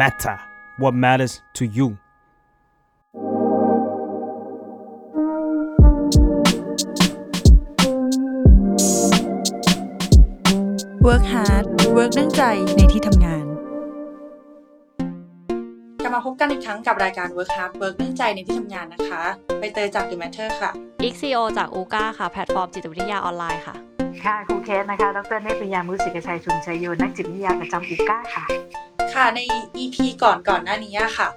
matter what matters to you work hard work เรื่องใจในที่ทำงาน กลับมาพบกันอีกครั้งกับรายการ Work Hard Work เรื่องใจในที่ทำงานนะคะใบเตยจาก The Matter ค่ะอีกซีโอจากอูก้าค่ะ แพลตฟอร์มจิตวิทยาออนไลน์ค่ะ ค่ะครูเคสนะคะ ดรเนตรปริยามุสิกชัยชุมชัยโยนักจิตวิทยาประจำอุก้าค่ะ ค่ะใน EP ก่อนก่อนหน้านี้ค่ะ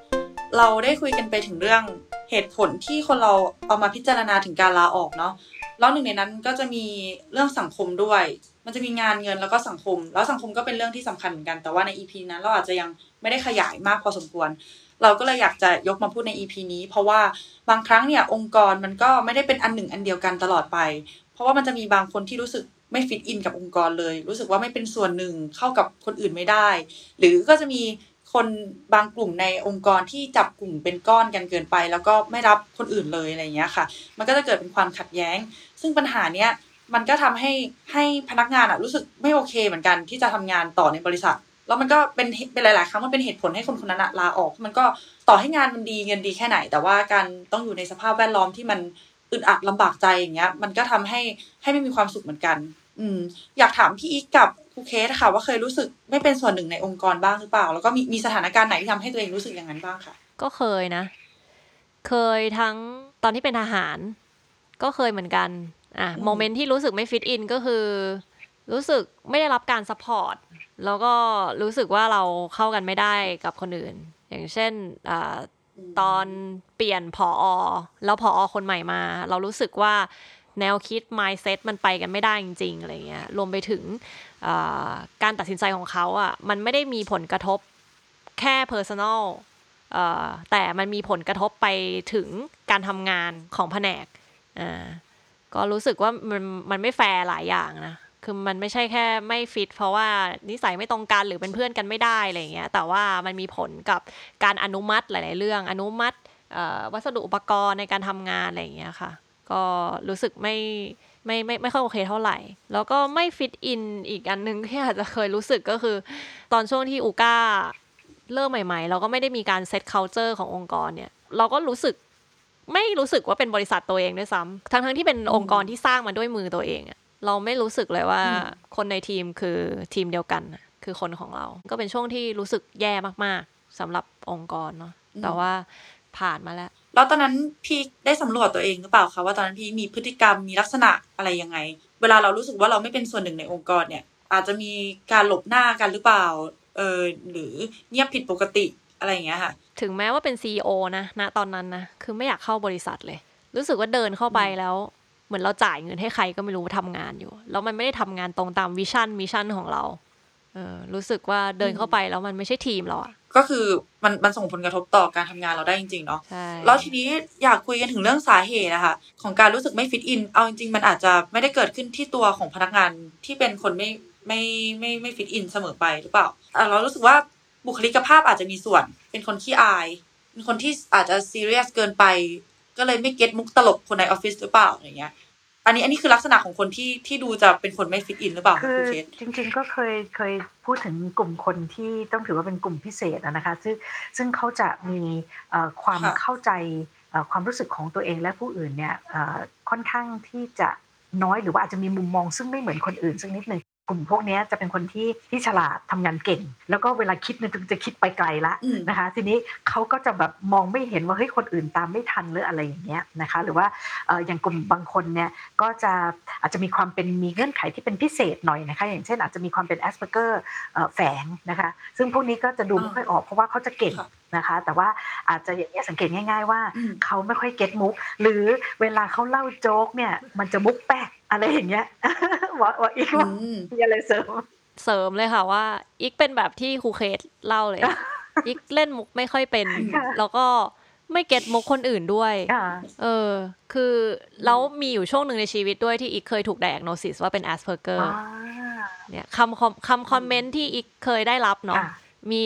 เราได้คุยกันไปถึงเรื่องเหตุผลที่คนเราเอามาพิจารณาถึงการลาออกเนาะแล้วหนึ่งในนั้นก็จะมีเรื่องสังคมด้วย มันจะมีงานเงินแล้วก็สังคม แล้วสังคมก็เป็นเรื่องที่สำคัญเหมือนกัน แต่ว่าใน EP นั้นเราอาจจะยังไม่ได้ขยายมากพอสมควร เราก็เลยอยากจะยกมาพูดใน EP นี้ เพราะว่าบางครั้งเนี่ยองค์กรมันก็ไม่ได้เป็นอันหนึ่งอันเดียวกันตลอดไป ราะว่ามันจะมีบางคนที่รู้สึกไม่ฟิตอินกับองค์กรเลย รู้สึกว่าไม่เป็นส่วนหนึ่งเข้ากับคนอื่นไม่ได้ หรือก็จะมีคนบางกลุ่มในองค์กรที่จับกลุ่มเป็นก้อนกันเกินไป แล้วก็ไม่รับคนอื่นเลยอะไรอย่างเงี้ยค่ะ มันก็จะเกิดเป็นความขัดแย้ง ซึ่งปัญหาเนี้ยมันก็ทำให้ให้พนักงานอะรู้สึกไม่โอเคเหมือนกันที่จะทำงานต่อในบริษัท แล้วมันก็เป็นเป็นหลาย ๆ ครั้งมันเป็นเหตุผลให้คนคนนั้นลาออก มันก็ต่อให้งานมันดีเงินดีแค่ไหน แต่ว่าการต้องอยู่ในสภาพแวดล้อมที่มัน อึดอัดลำบากใจอย่างเงี้ย มันก็ทำให้ให้ไม่มีความสุขเหมือนกัน อืม อยากถามพี่อิ๊กกับครูเคสค่ะ ว่าเคยรู้สึกไม่เป็นส่วนหนึ่งในองค์กรบ้างหรือเปล่า แล้วก็มีมีสถานการณ์ไหนที่ทำให้ตัวเองรู้สึกอย่างนั้นบ้างค่ะ ก็เคยนะ เคยทั้งตอนที่เป็นทหาร ก็เคยเหมือนกันอะอืม moment ที่รู้สึกไม่ fit in ก็คือ รู้สึกไม่ได้รับการ support แล้วก็รู้สึกว่าเราเข้ากันไม่ได้กับคนอื่น อย่างเช่นอ่า ตอนเปลี่ยนผออแล้วผออคนใหม่มา เรารู้สึกว่าแนวคิด mindset มันไปกันไม่ได้จริงๆอะไรเงี้ยรวมไปถึงการตัดสินใจของเขาอะมันไม่ได้มีผลกระทบแค่ personal เอ่อแต่มันมีผลกระทบไปถึงการทำงานของแผนกอ่าก็รู้สึกว่ามันมันไม่แฟร์หลายอย่างนะ คือมันไม่ใช่แค่ไม่ฟิต เพราะว่านิสัยไม่ตรงกันหรือเป็นเพื่อนกันไม่ได้อะไรเงี้ย แต่ว่ามันมีผลกับการอนุมัติหลาย ๆ เรื่อง อนุมัติวัสดุอุปกรณ์ในการทำงานอะไรเงี้ยค่ะ ก็รู้สึกไม่ไม่ไม่ไม่ค่อยโอเคเท่าไหร่ แล้วก็ไม่ฟิตอินอีกอันหนึงที่อาจจะเคยรู้สึกก็คือ ตอนช่วงที่อูก้าเริ่มใหม่ ๆ เราก็ไม่ได้มีการเซต culture ขององค์กรเนี่ย เราก็รู้สึกไม่รู้สึกว่าเป็นบริษัทตัวเองด้วยซ้ำทั้งๆที่เป็นองค์กรที่สร้างมาด้วยมือตัวเองอะ เราไม่รู้สึกเลยว่าอืมคนในทีมคือทีมเดียวกันน่ะคือคนของเรา ก็เป็นช่วงที่รู้สึกแย่มากๆสำหรับองค์กรเนาะแต่ว่าผ่านมาแล้ว แล้วตอนนั้นพี่ได้สำรวจตัวเองหรือเปล่าคะว่าตอนนั้นพี่มีพฤติกรรมมีลักษณะอะไรยังไง เวลาเรารู้สึกว่าเราไม่เป็นส่วนหนึ่งในองค์กรเนี่ย อาจจะมีการหลบหน้ากันหรือเปล่าเออหรือเงียบผิดปกติอะไรอย่างเงี้ยค่ะ ถึงแม้ว่าเป็น CEO นะณตอนนั้นนะคือไม่อยากเข้าบริษัทเลย รู้สึกว่าเดินเข้าไปแล้ว เหมือนเราจ่ายเงินให้ใครก็ไม่รู้ทำงานอยู่ แล้วมันไม่ได้ทำงานตรงตาม vision mission ของเราเออรู้สึกว่าเดินเข้าไปแล้วมันไม่ใช่ทีมเราอะก็คือมันมันส่งผลกระทบต่อการทำงานเราได้จริงๆเนาะใช่แล้วทีนี้อยากคุยกันถึงเรื่องสาเหตุนะคะของการรู้สึกไม่ fit in เอาจริงๆ มันอาจจะไม่ได้เกิดขึ้นที่ตัวของพนักงานที่เป็นคนไม่ไม่ไม่ไม่ fit in เสมอไปหรือเปล่าอะเรารู้สึกว่าบุคลิกภาพอาจจะมีส่วน เป็นคนขี้อาย เป็นคนที่อาจจะซีเรียสเกินไป ก็เลยไม่เก็ตมุกตลกคนในออฟฟิศหรือเปล่าอย่างเงี้ย อันนี้อันนี้คือลักษณะของคนที่ที่ดูจะเป็นคนไม่ฟิตอินหรือเปล่าคือณเคสจริง ๆ ก็เคยเคยพูดถึงกลุ่มคนที่ต้องถือว่าเป็นกลุ่มพิเศษอะนะคะ ซึ่งซึ่งเขาจะมีเอ่อความค่ะเข้าใจเอ่อความรู้สึกของตัวเองและผู้อื่นเนี่ยเอ่อค่อนข้างที่จะน้อยหรือว่าอาจจะมีมุมมองซึ่งไม่เหมือนคนอื่นสักนิดหนึ่งก ลุ่มพวกเนี้ยจะเป็นคนที่ที่ฉลาดทำงานเก่ง แล้วก็เวลาคิดเนี่ยจะคิดไปไกลละอืมนะคะ ทีนี้เขาก็จะแบบมองไม่เห็นว่าเฮ้ยคนอื่นตามไม่ทันหรืออะไรอย่างเงี้ยนะคะ หรือว่าเอ่ออย่างกลุ่มบางคนเนี่ยก็จะอาจจะมีความเป็นมีเงื่อนไขที่เป็นพิเศษหน่อยนะคะ อย่างเช่นอาจจะมีความเป็น Asperger แฝงนะคะ ซึ่งพวกนี้ก็จะดูไม่ค่อยออกเพราะว่าเขาจะเก่งค่ะ นะคะ แต่ว่าอาจจะอย่างเงี้ยสังเกตง่าย ๆ ว่าอืมเขาไม่ค่อย get มุก หรือเวลาเขาเล่าโจ๊กเนี่ยมันจะมุกแป๊กอะไรอย่างเงี้ยว่าว่าอีกว่าอืมมีอะไรเสริมเสริมเลยค่ะว่า อีกเป็นแบบที่ครูเคสเล่าเลยอีกเล่นมุกไม่ค่อยเป็นค่ะแล้วก็ไม่เก็ตมุกคนอื่นด้วยค่ะเออ คือแล้วมีอยู่ช่วงหนึ่งในชีวิตด้วยที่อีกเคยถูก diagnosis ว่าเป็น Asperger อ่าเนี่ยคำคอมคำคอมเมนต์ที่อีกเคยได้รับเนาะค่ะ มี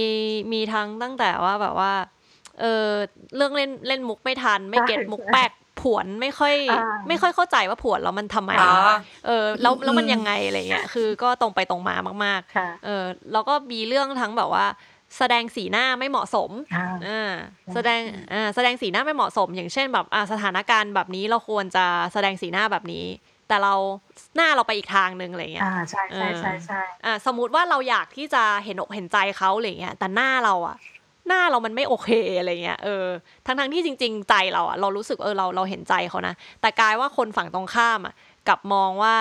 มีทั้งตั้งแต่ว่าแบบว่า เออเรื่องเล่นเล่นมุกไม่ทัน ไม่เก็ตมุกแป๊กผวนไม่ค่อยอ่าไม่ค่อยเข้าใจว่าผวนแล้วมันทำไมอ๋อเออแล้วแล้วมันอืมยังไงอะไรเงี้ยคือก็ตรงไปตรงมามากค่ะๆเออแล้วก็มีเรื่องทั้งแบบว่า แสดงสีหน้าไม่เหมาะสมอ่าอ่าแสดงอ่าแสดงสีหน้าไม่เหมาะสม อย่างเช่นแบบอ่าสถานการณ์แบบนี้เราควรจะแสดงสีหน้าแบบนี้ แต่เราหน้าเราไปอีกทางหนึ่งอะไรเงี้ยอ่าใช่ใช่ใช่ใช่อ่าสมมุติว่าเราอยากที่จะเห็นอกเห็นใจเขาอะไรเงี้ยแต่หน้าเราอะหน้าเรามันไม่โอเคอะไรเงี้ยเออทั้งทั้งๆที่จริง ๆ ใจเราอะเรารู้สึกเออเราเราเห็นใจเขานะแต่กลายว่าคนฝั่งตรงข้ามอะกลับมองว่า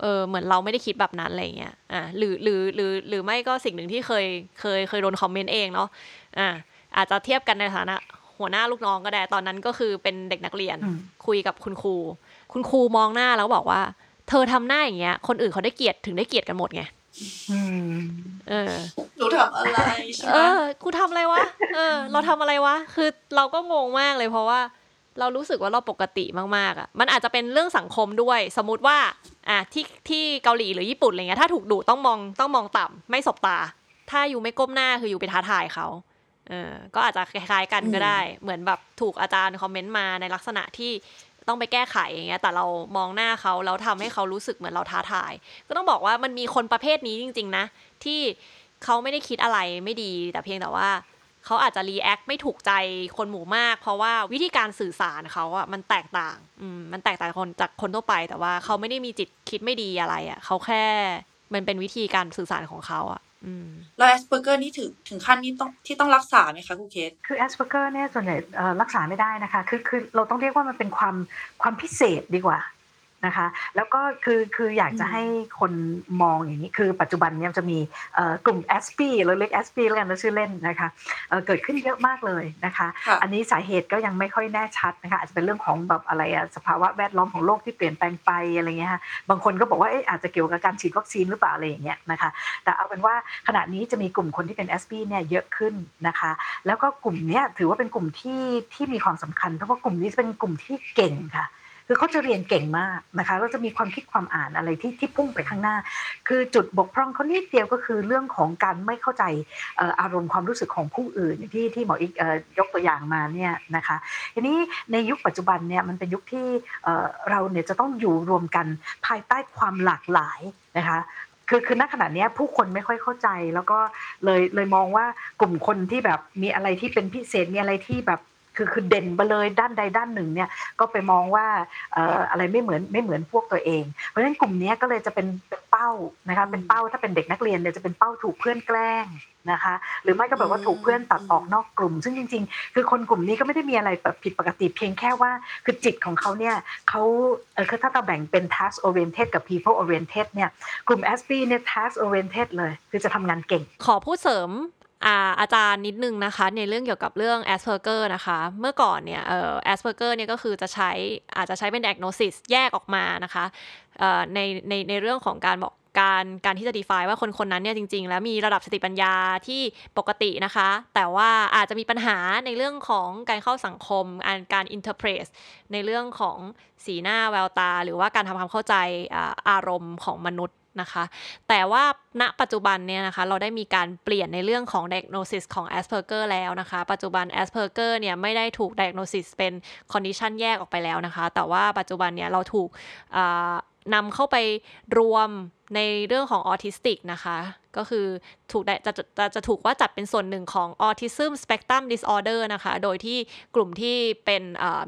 เออเหมือนเราไม่ได้คิดแบบนั้นอะไรเงี้ยอ่าหรือหรือหรือหรือไม่ก็สิ่งหนึ่งที่เคยเคยเคยโดนคอมเมนต์เองเนาะอ่าอาจจะเทียบกันในฐานะหัวหน้าลูกน้องก็ได้ตอนนั้นก็คือเป็นเด็กนักเรียนอืมคุยกับคุณครู คุณครูมองหน้าแล้วบอกว่า เธอทำหน้าอย่างเงี้ย คนอื่นเขาได้เกลียดถึงได้เกลียดกันหมดไงอืมเออหนูทำอะไรใช่ไหเอมอกูทำอะไรวะเออ เราทำอะไรวะ คือเราก็งงมากเลยเพราะว่า เรารู้สึกว่าเราปกติมากๆอะ มันอาจจะเป็นเรื่องสังคมด้วย สมมติว่า อะที่ที่เกาหลีหรือญี่ปุ่นอะไรเงี้ยถ้าถูกดุต้องมองต้องมองต่ำไม่สบตา ถ้าอยู่ไม่ก้มหน้าคืออยู่ไปท้าทายเขาเออก็อาจจะคล้ายๆกันก็ได้ เหมือนแบบถูกอาจารย์คอมเมนต์มาในลักษณะที่ ต้องไปแก้ไขอย่างเงี้ยแต่เรามองหน้าเขาแล้วทำให้เขารู้สึกเหมือนเราท้าทาย ก็ต้องบอกว่ามันมีคนประเภทนี้จริง ๆ นะ ที่เขาไม่ได้คิดอะไรไม่ดีแต่เพียงแต่ว่าเขาอาจจะ react ไม่ถูกใจคนหมู่มาก เพราะว่าวิธีการสื่อสารเขาอะมันแตกต่างอืมมันแตกต่างคนจากคนทั่วไป แต่ว่าเขาไม่ได้มีจิตคิดไม่ดีอะไรอะเขาแค่มันเป็นวิธีการสื่อสารของเขาอะ แล้ว Asperger นี่ถึงถึงขั้นนี้ต้องที่ต้องรักษาไหมคะครูเคส คือ Asperger เนี่ยส่วนใหญ่เอ่อรักษาไม่ได้นะคะ คือคือเราต้องเรียกว่ามันเป็นความความพิเศษดีกว่า นะคะ แล้วก็คือคืออยากจะอืมให้คนมองอย่างนี้คือปัจจุบันเนี่ยจะมีเอ่อกลุ่ม Aspie เราเรียก Aspie แล้วกันนะชื่อเล่นนะคะเอ่อเกิดขึ้นเยอะมากเลยนะคะค่ะอันนี้สาเหตุก็ยังไม่ค่อยแน่ชัดนะคะอาจจะเป็นเรื่องของแบบอะไรอะสภาวะแวดล้อมของโลกที่เปลี่ยนแปลงไปอะไรเงี้ยฮะบางคนก็บอกว่าเอ๊ะอาจจะเกี่ยวกับการฉีดวัคซีนหรือเปล่าอะไรอย่างเงี้ยนะคะ แต่เอาเป็นว่าขณะนี้จะมีกลุ่มคนที่เป็น Aspie เนี่ยเยอะขึ้นนะคะ แล้วก็กลุ่มเนี้ยถือว่าเป็นกลุ่มที่ที่มีความสำคัญเพราะว่ากลุ่มนี้จะเป็นกลุ่มที่เก่งค่ะ คือเขาจะเรียนเก่งมากนะคะแล้วจะมีความคิดความอ่านอะไรที่ที่พุ่งไปข้างหน้า คือจุดบกพร่องเขานิดเดียวก็คือเรื่องของการไม่เข้าใจอารมณ์ความรู้สึกของผู้อื่นที่ที่หมออีกเอ่อยกตัวอย่างมาเนี่ยนะคะทีนี้ในยุคปัจจุบันเนี่ยมันเป็นยุคที่เราเนี่ยจะต้องอยู่รวมกันภายใต้ความหลากหลายนะคะคือคือณขณะนี้ผู้คนไม่ค่อยเข้าใจแล้วก็เลยเลยมองว่ากลุ่มคนที่แบบมีอะไรที่เป็นพิเศษมีอะไรที่แบบ คือคือเด่นไปเลยด้านใดด้านหนึ่งเนี่ยก็ไปมองว่าอะไรไม่เหมือนไม่เหมือนพวกตัวเอง เพราะฉะนั้นกลุ่มนี้ก็เลยจะเป็นเป้านะคะเป็นเป้าถ้าเป็นเด็กนักเรียนเนี่ยจะเป็นเป้าถูกเพื่อนแกล้งนะคะหรือไม่ก็แบบว่าถูกเพื่อนตัดออกนอกกลุ่ม ซึ่งจริง ๆ คือคนกลุ่มนี้ก็ไม่ได้มีอะไรแบบผิดปกติเพียงแค่ว่าคือจิตของเขาเนี่ยเขาเออคือถ้าเราแบ่งเป็น task oriented กับ people oriented เนี่ยกลุ่ม SB เนี่ย task oriented เลย คือจะทำงานเก่ง ขอพูดเสริม อาอาจารย์นิดนึงนะคะ ในเรื่องเกี่ยวกับเรื่อง Asperger นะคะ เมื่อก่อนเนี่ยเอ่อ Asperger เนี่ยก็คือจะใช้อาจจะใช้เป็น diagnosis แยกออกมานะคะในในในเรื่องของการบอกการการที่จะ define ว่าคนคนนั้นเนี่ยจริง ๆ แล้วมีระดับสติปัญญาที่ปกตินะคะ แต่ว่าอาจจะมีปัญหาในเรื่องของการเข้าสังคมการ interpret ในเรื่องของสีหน้าแววตา หรือว่าการทำความเข้าใจอารมณ์ของมนุษย์ นะคะ แต่ว่าณปัจจุบันเนี่ยนะคะเราได้มีการเปลี่ยนในเรื่องของ diagnosis ของ Asperger แล้วนะคะ ปัจจุบัน Asperger เนี่ยไม่ได้ถูก diagnosis เป็น condition แยกออกไปแล้วนะคะ แต่ว่าปัจจุบันเนี่ยเราถูกนำเข้าไปรวมในเรื่องของออทิสติกนะคะ ก็คือถูกได้จะจะจะถูกว่าจัดเป็นส่วนหนึ่งของ Autism Spectrum Disorder นะคะ โดยที่กลุ่มที่เป็น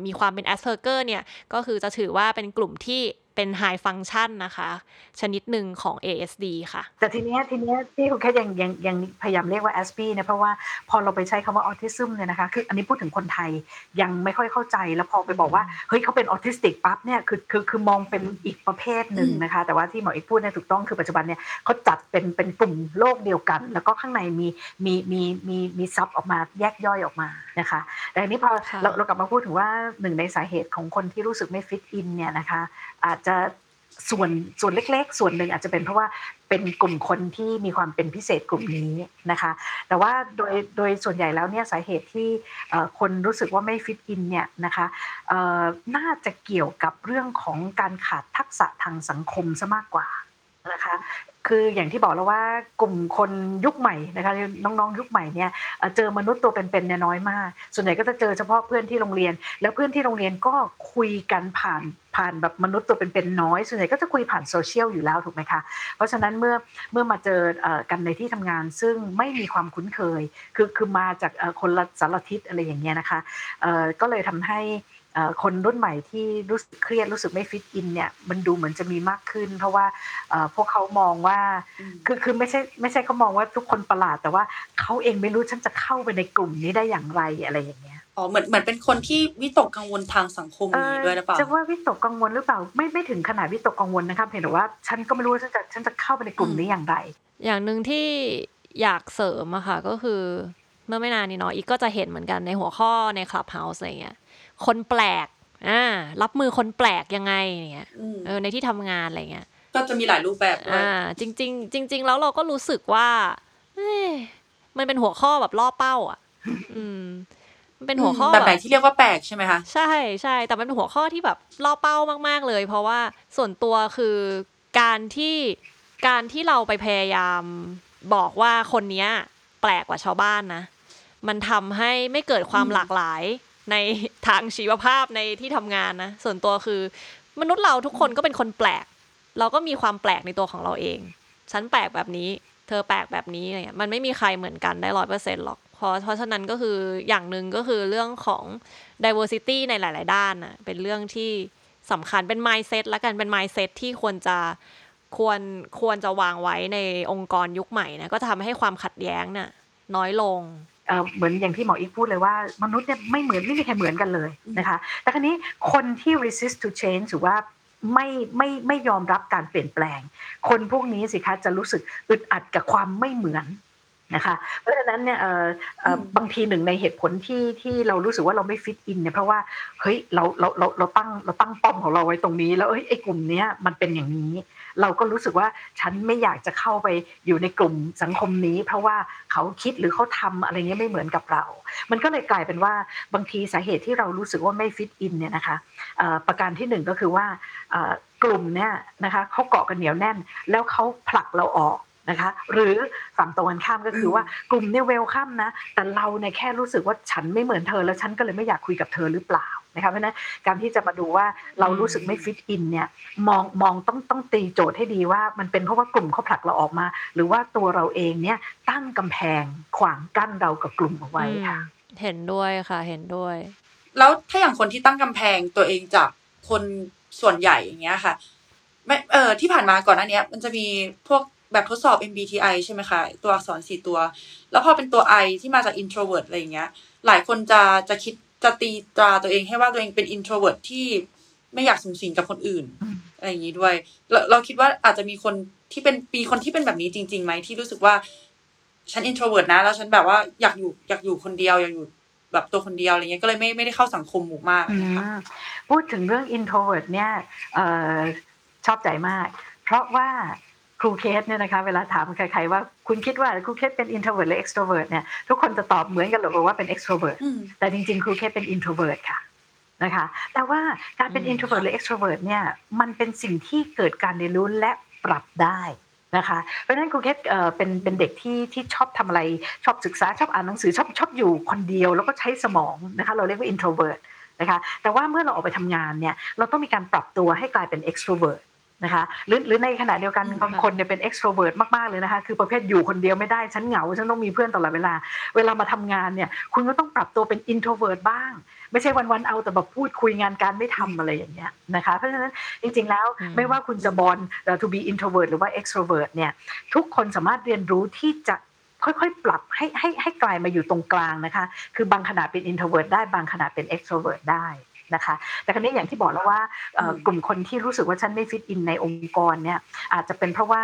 มีความเป็น Asperger เนี่ย ก็คือจะถือว่าเป็นกลุ่มที่ เป็น High Function นะคะ ชนิดหนึ่งของ ASD ค่ะ แต่ทีเนี้ยทีเนี้ยที่คุณแค่ยังยังยังพยายามเรียกว่า SB เนี่ยเพราะว่าพอเราไปใช้คำว่าออทิซึมเนี่ยนะคะคืออันนี้พูดถึงคนไทยยังไม่ค่อยเข้าใจ แล้วพอไปบอกว่าเฮ้ยเขาเป็นออทิสติกปั๊บเนี่ยคือคือคือมองเป็นอีกประเภทหนึ่งนะคะ แต่ว่าที่หมออีกพูดเนี่ยถูกต้องคือปัจจุบันเนี่ยเขาจัดเป็นเป็นกลุ่มโลกเดียวกัน แล้วก็ข้างในมีมีมีมีมี sub ออกมาแยกย่อยออกมานะคะแต่อันนี้พอค่ะเราเรากลับมาพูดถึงว่าหนึ่งในสาเหตุของคนที่รู้สึกไม่ fit in เนี่ยนะคะ อาจจะส่วนส่วนเล็ก ๆ ส่วนหนึ่งอาจจะเป็นเพราะว่าเป็นกลุ่มคนที่มีความเป็นพิเศษกลุ่มนี้นะคะ แต่ว่าโดยโดยส่วนใหญ่แล้วเนี่ยสาเหตุที่คนรู้สึกว่าไม่ fit in เนี่ยนะคะน่าจะเกี่ยวกับเรื่องของการขาดทักษะทางสังคมซะมากกว่านะคะ คืออย่างที่บอกแล้วว่ากลุ่มคนยุคใหม่นะคะน้องๆ ยุคใหม่เนี่ยเจอมนุษย์ตัวเป็นๆเนี่ยน้อยมาก ส่วนใหญ่ก็จะเจอเฉพาะเพื่อนที่โรงเรียน แล้วเพื่อนที่โรงเรียนก็คุยกันผ่านผ่านแบบมนุษย์ตัวเป็นๆน้อย ส่วนใหญ่ก็จะคุยผ่านโซเชียลอยู่แล้วถูกไหมคะ เพราะฉะนั้นเมื่อเมื่อมาเจอเอ่อกันในที่ทำงานซึ่งไม่มีความคุ้นเคย คือคือมาจากคนละสารทิศอะไรอย่างเงี้ยนะคะก็เลยทำให้ คนรุ่นใหม่ที่รู้สึกเครียดรู้สึกไม่ fit in เนี่ยมันดูเหมือนจะมีมากขึ้น เพราะว่าเอ่อพวกเขามองว่าคือคือไม่ใช่ไม่ใช่เขามองว่าทุกคนประหลาด แต่ว่าเขาเองไม่รู้ฉันจะเข้าไปในกลุ่มนี้ได้อย่างไรอะไรอย่างเงี้ยอ๋อเหมือนเหมือนเป็นคนที่วิตกกังวลทางสังคมนี้ด้วยหรือเปล่าจะว่าวิตกกังวลหรือเปล่าไม่ไม่ถึงขนาดวิตกกังวลนะคะเพียงแต่ว่าฉันก็ไม่รู้ว่าฉันจะฉันจะเข้าไปในกลุ่มนี้อย่างไร อย่างหนึ่งที่อยากเสริมอะค่ะก็คือเมื่อไม่นานนี้เนาะอีกก็จะเห็นเหมือนกันในหัวข้อในคลับเฮาส์อะไรเงี้ย คนแปลกอ่ารับมือคนแปลกยังไงอย่างเงี้ยอืมเออในที่ทำงานอะไรเงี้ยก็จะมีหลายรูปแบบด้วยอ่าจริงๆจริง ๆ แล้วเราก็รู้สึกว่าเอ๊ะมันเป็นหัวข้อแบบล่อเป้า อะ อืมมันเป็นหัวข้อแบบไหนที่เรียกว่าแปลกใช่ไหมคะใช่ใช่แต่มันเป็นหัวข้อที่แบบล่อเป้ามาก ๆเลย เพราะว่าส่วนตัวคือการที่การที่เราไปพยายามบอกว่าคนเนี้ย แปลกกว่าชาวบ้านนะมันทำให้ไม่เกิดความอืมหลากหลาย ในทางชีวภาพในที่ทำงานนะส่วนตัวคือ มนุษย์เราทุกคนก็เป็นคนแปลก เราก็มีความแปลกในตัวของเราเองฉันแปลกแบบนี้ เธอแปลกแบบนี้อะไรเงี้ยมันไม่มีใครเหมือนกันได้ร้อยเปอร์เซ็นต์หรอกเพราะเพราะฉะนั้นก็คืออย่างหนึ่งก็คือเรื่องของ diversity ในหลาย ๆ ด้านนะเป็นเรื่องที่สำคัญเป็น mindset ละกันเป็น mindset ที่ควรจะควรควรจะวางไว้ในองค์กรยุคใหม่นะก็จะทำให้ความขัดแย้งน่ะน้อยลง เอ่อเหมือนอย่างที่หมออีกพูดเลยว่ามนุษย์เนี่ยไม่เหมือนไม่มีใครเหมือนกันเลยนะคะ แต่ครั้นี้คนที่ resist to change หรือว่าไม่ไม่ไม่ยอมรับการเปลี่ยนแปลง คนพวกนี้สิคะจะรู้สึกอึดอัดกับความไม่เหมือน นะคะเพราะฉะนั้นเนี่ยเอ่อเอ่ออืมบางทีหนึ่งในเหตุผลที่ที่เรารู้สึกว่าเราไม่ฟิตอินเนี่ยเพราะว่าเฮ้ยเราเราเราเราตั้งเราตั้งป้อมของเราไว้ตรงนี้ แล้วเอ้ยไอ้กลุ่มเนี้ยมันเป็นอย่างนี้ เราก็รู้สึกว่าฉันไม่อยากจะเข้าไปอยู่ในกลุ่มสังคมนี้ เพราะว่าเขาคิดหรือเขาทำอะไรเงี้ยไม่เหมือนกับเรา มันก็เลยกลายเป็นว่าบางทีสาเหตุที่เรารู้สึกว่าไม่ฟิตอินเนี่ยนะคะเอ่อประการที่หนึ่งก็คือว่าเอ่อกลุ่มเนี่ยนะคะเขาเกาะกันเหนียวแน่น แล้วเขาผลักเราออก นะคะ หรือฝั่งตรงกันข้ามก็คือว่ากลุ่มเนี่ยเวลคัมนะ แต่เราเนี่ยแค่รู้สึกว่าฉันไม่เหมือนเธอ แล้วฉันก็เลยไม่อยากคุยกับเธอหรือเปล่านะคะเพราะฉะนั้นการที่จะมาดูว่าเรารู้สึกไม่ฟิตอินเนี่ยมองมองต้องต้องตีโจทย์ให้ดีว่ามันเป็นเพราะว่ากลุ่มเขาผลักเราออกมา หรือว่าตัวเราเองเนี่ยตั้งกำแพงขวางกั้นเรากับกลุ่มเอาไว้ค่ะเห็นด้วยค่ะเห็นด้วย แล้วถ้าอย่างคนที่ตั้งกำแพงตัวเองจากคนส่วนใหญ่อย่างเงี้ยค่ะไม่เออที่ผ่านมาก่อนหน้าเนี้ยมันจะมีพวก แบบทดสอบ MBTI ใช่ไหมคะตัวอักษรสี่ตัว แล้วพอเป็นตัว I ที่มาจาก introvert อะไรอย่างเงี้ย หลายคนจะจะคิดจะตีตราตัวเองให้ว่าตัวเองเป็น introvert ที่ไม่อยากสูงสิงกับคนอื่นอืมอะไรอย่างงี้ด้วย เราเราคิดว่าอาจจะมีคนที่เป็นปีคนที่เป็นแบบนี้จริงๆไหมที่รู้สึกว่า ฉัน introvert นะ แล้วฉันแบบว่าอยากอยู่อยากอยู่คนเดียวอยากอยู่แบบตัวคนเดียวอะไรเงี้ยก็เลยไม่ไม่ได้เข้าสังคมหมู่มากอืมพูดถึงเรื่อง introvert เนี่ยเอ่อชอบใจมาก เพราะว่า ครูเคสเนี่ยนะคะเวลาถามใครๆว่าคุณคิดว่าครูเคสเป็น introvert หรือ extrovert เนี่ยทุกคนจะตอบเหมือนกันหรือบอกว่าเป็น extrovert อืมแต่จริงๆ ครูเคสเป็น introvert ค่ะนะคะแต่ว่าการเป็นอืม introvert หรือ extrovert เนี่ยมันเป็นสิ่งที่เกิดการเรียนรู้และปรับได้นะคะเพราะฉะนั้นครูเคสเอ่อเป็นเป็นเด็กที่ที่ชอบทำอะไรชอบศึกษาชอบอ่านหนังสือชอบชอบอยู่คนเดียวแล้วก็ใช้สมองนะคะเราเรียกว่า introvert นะคะแต่ว่าเมื่อเราออกไปทำงานเนี่ยเราต้องมีการปรับตัวให้กลายเป็น extrovert นะคะหรือหรือในขณะเดียวกันอืมบางคนเนี่ยเป็น extrovert มากๆเลยนะคะคือประเภทอยู่คนเดียวไม่ได้ฉันเหงาฉันต้องมีเพื่อนตลอดเวลา เวลามาทำงานเนี่ยคุณก็ต้องปรับตัวเป็น introvert บ้าง ไม่ใช่วันๆเอาแต่แบบพูดคุยงานการไม่ทำอะไรอย่างเงี้ยนะคะเพราะฉะนั้นจริง ๆแล้วอืมไม่ว่าคุณจะบอล to be introvert หรือว่า extrovert เนี่ยทุกคนสามารถเรียนรู้ที่จะค่อยๆ ปรับให้ให้ให้กลายมาอยู่ตรงกลางนะคะ คือบางขณะเป็น introvert ได้บางขณะเป็น extrovert ได้ นะคะแต่ครั้นี้อย่างที่บอกแล้วว่าเอ่ออืมกลุ่มคนที่รู้สึกว่าฉันไม่ฟิตอินในองค์กรเนี่ยอาจจะเป็นเพราะว่า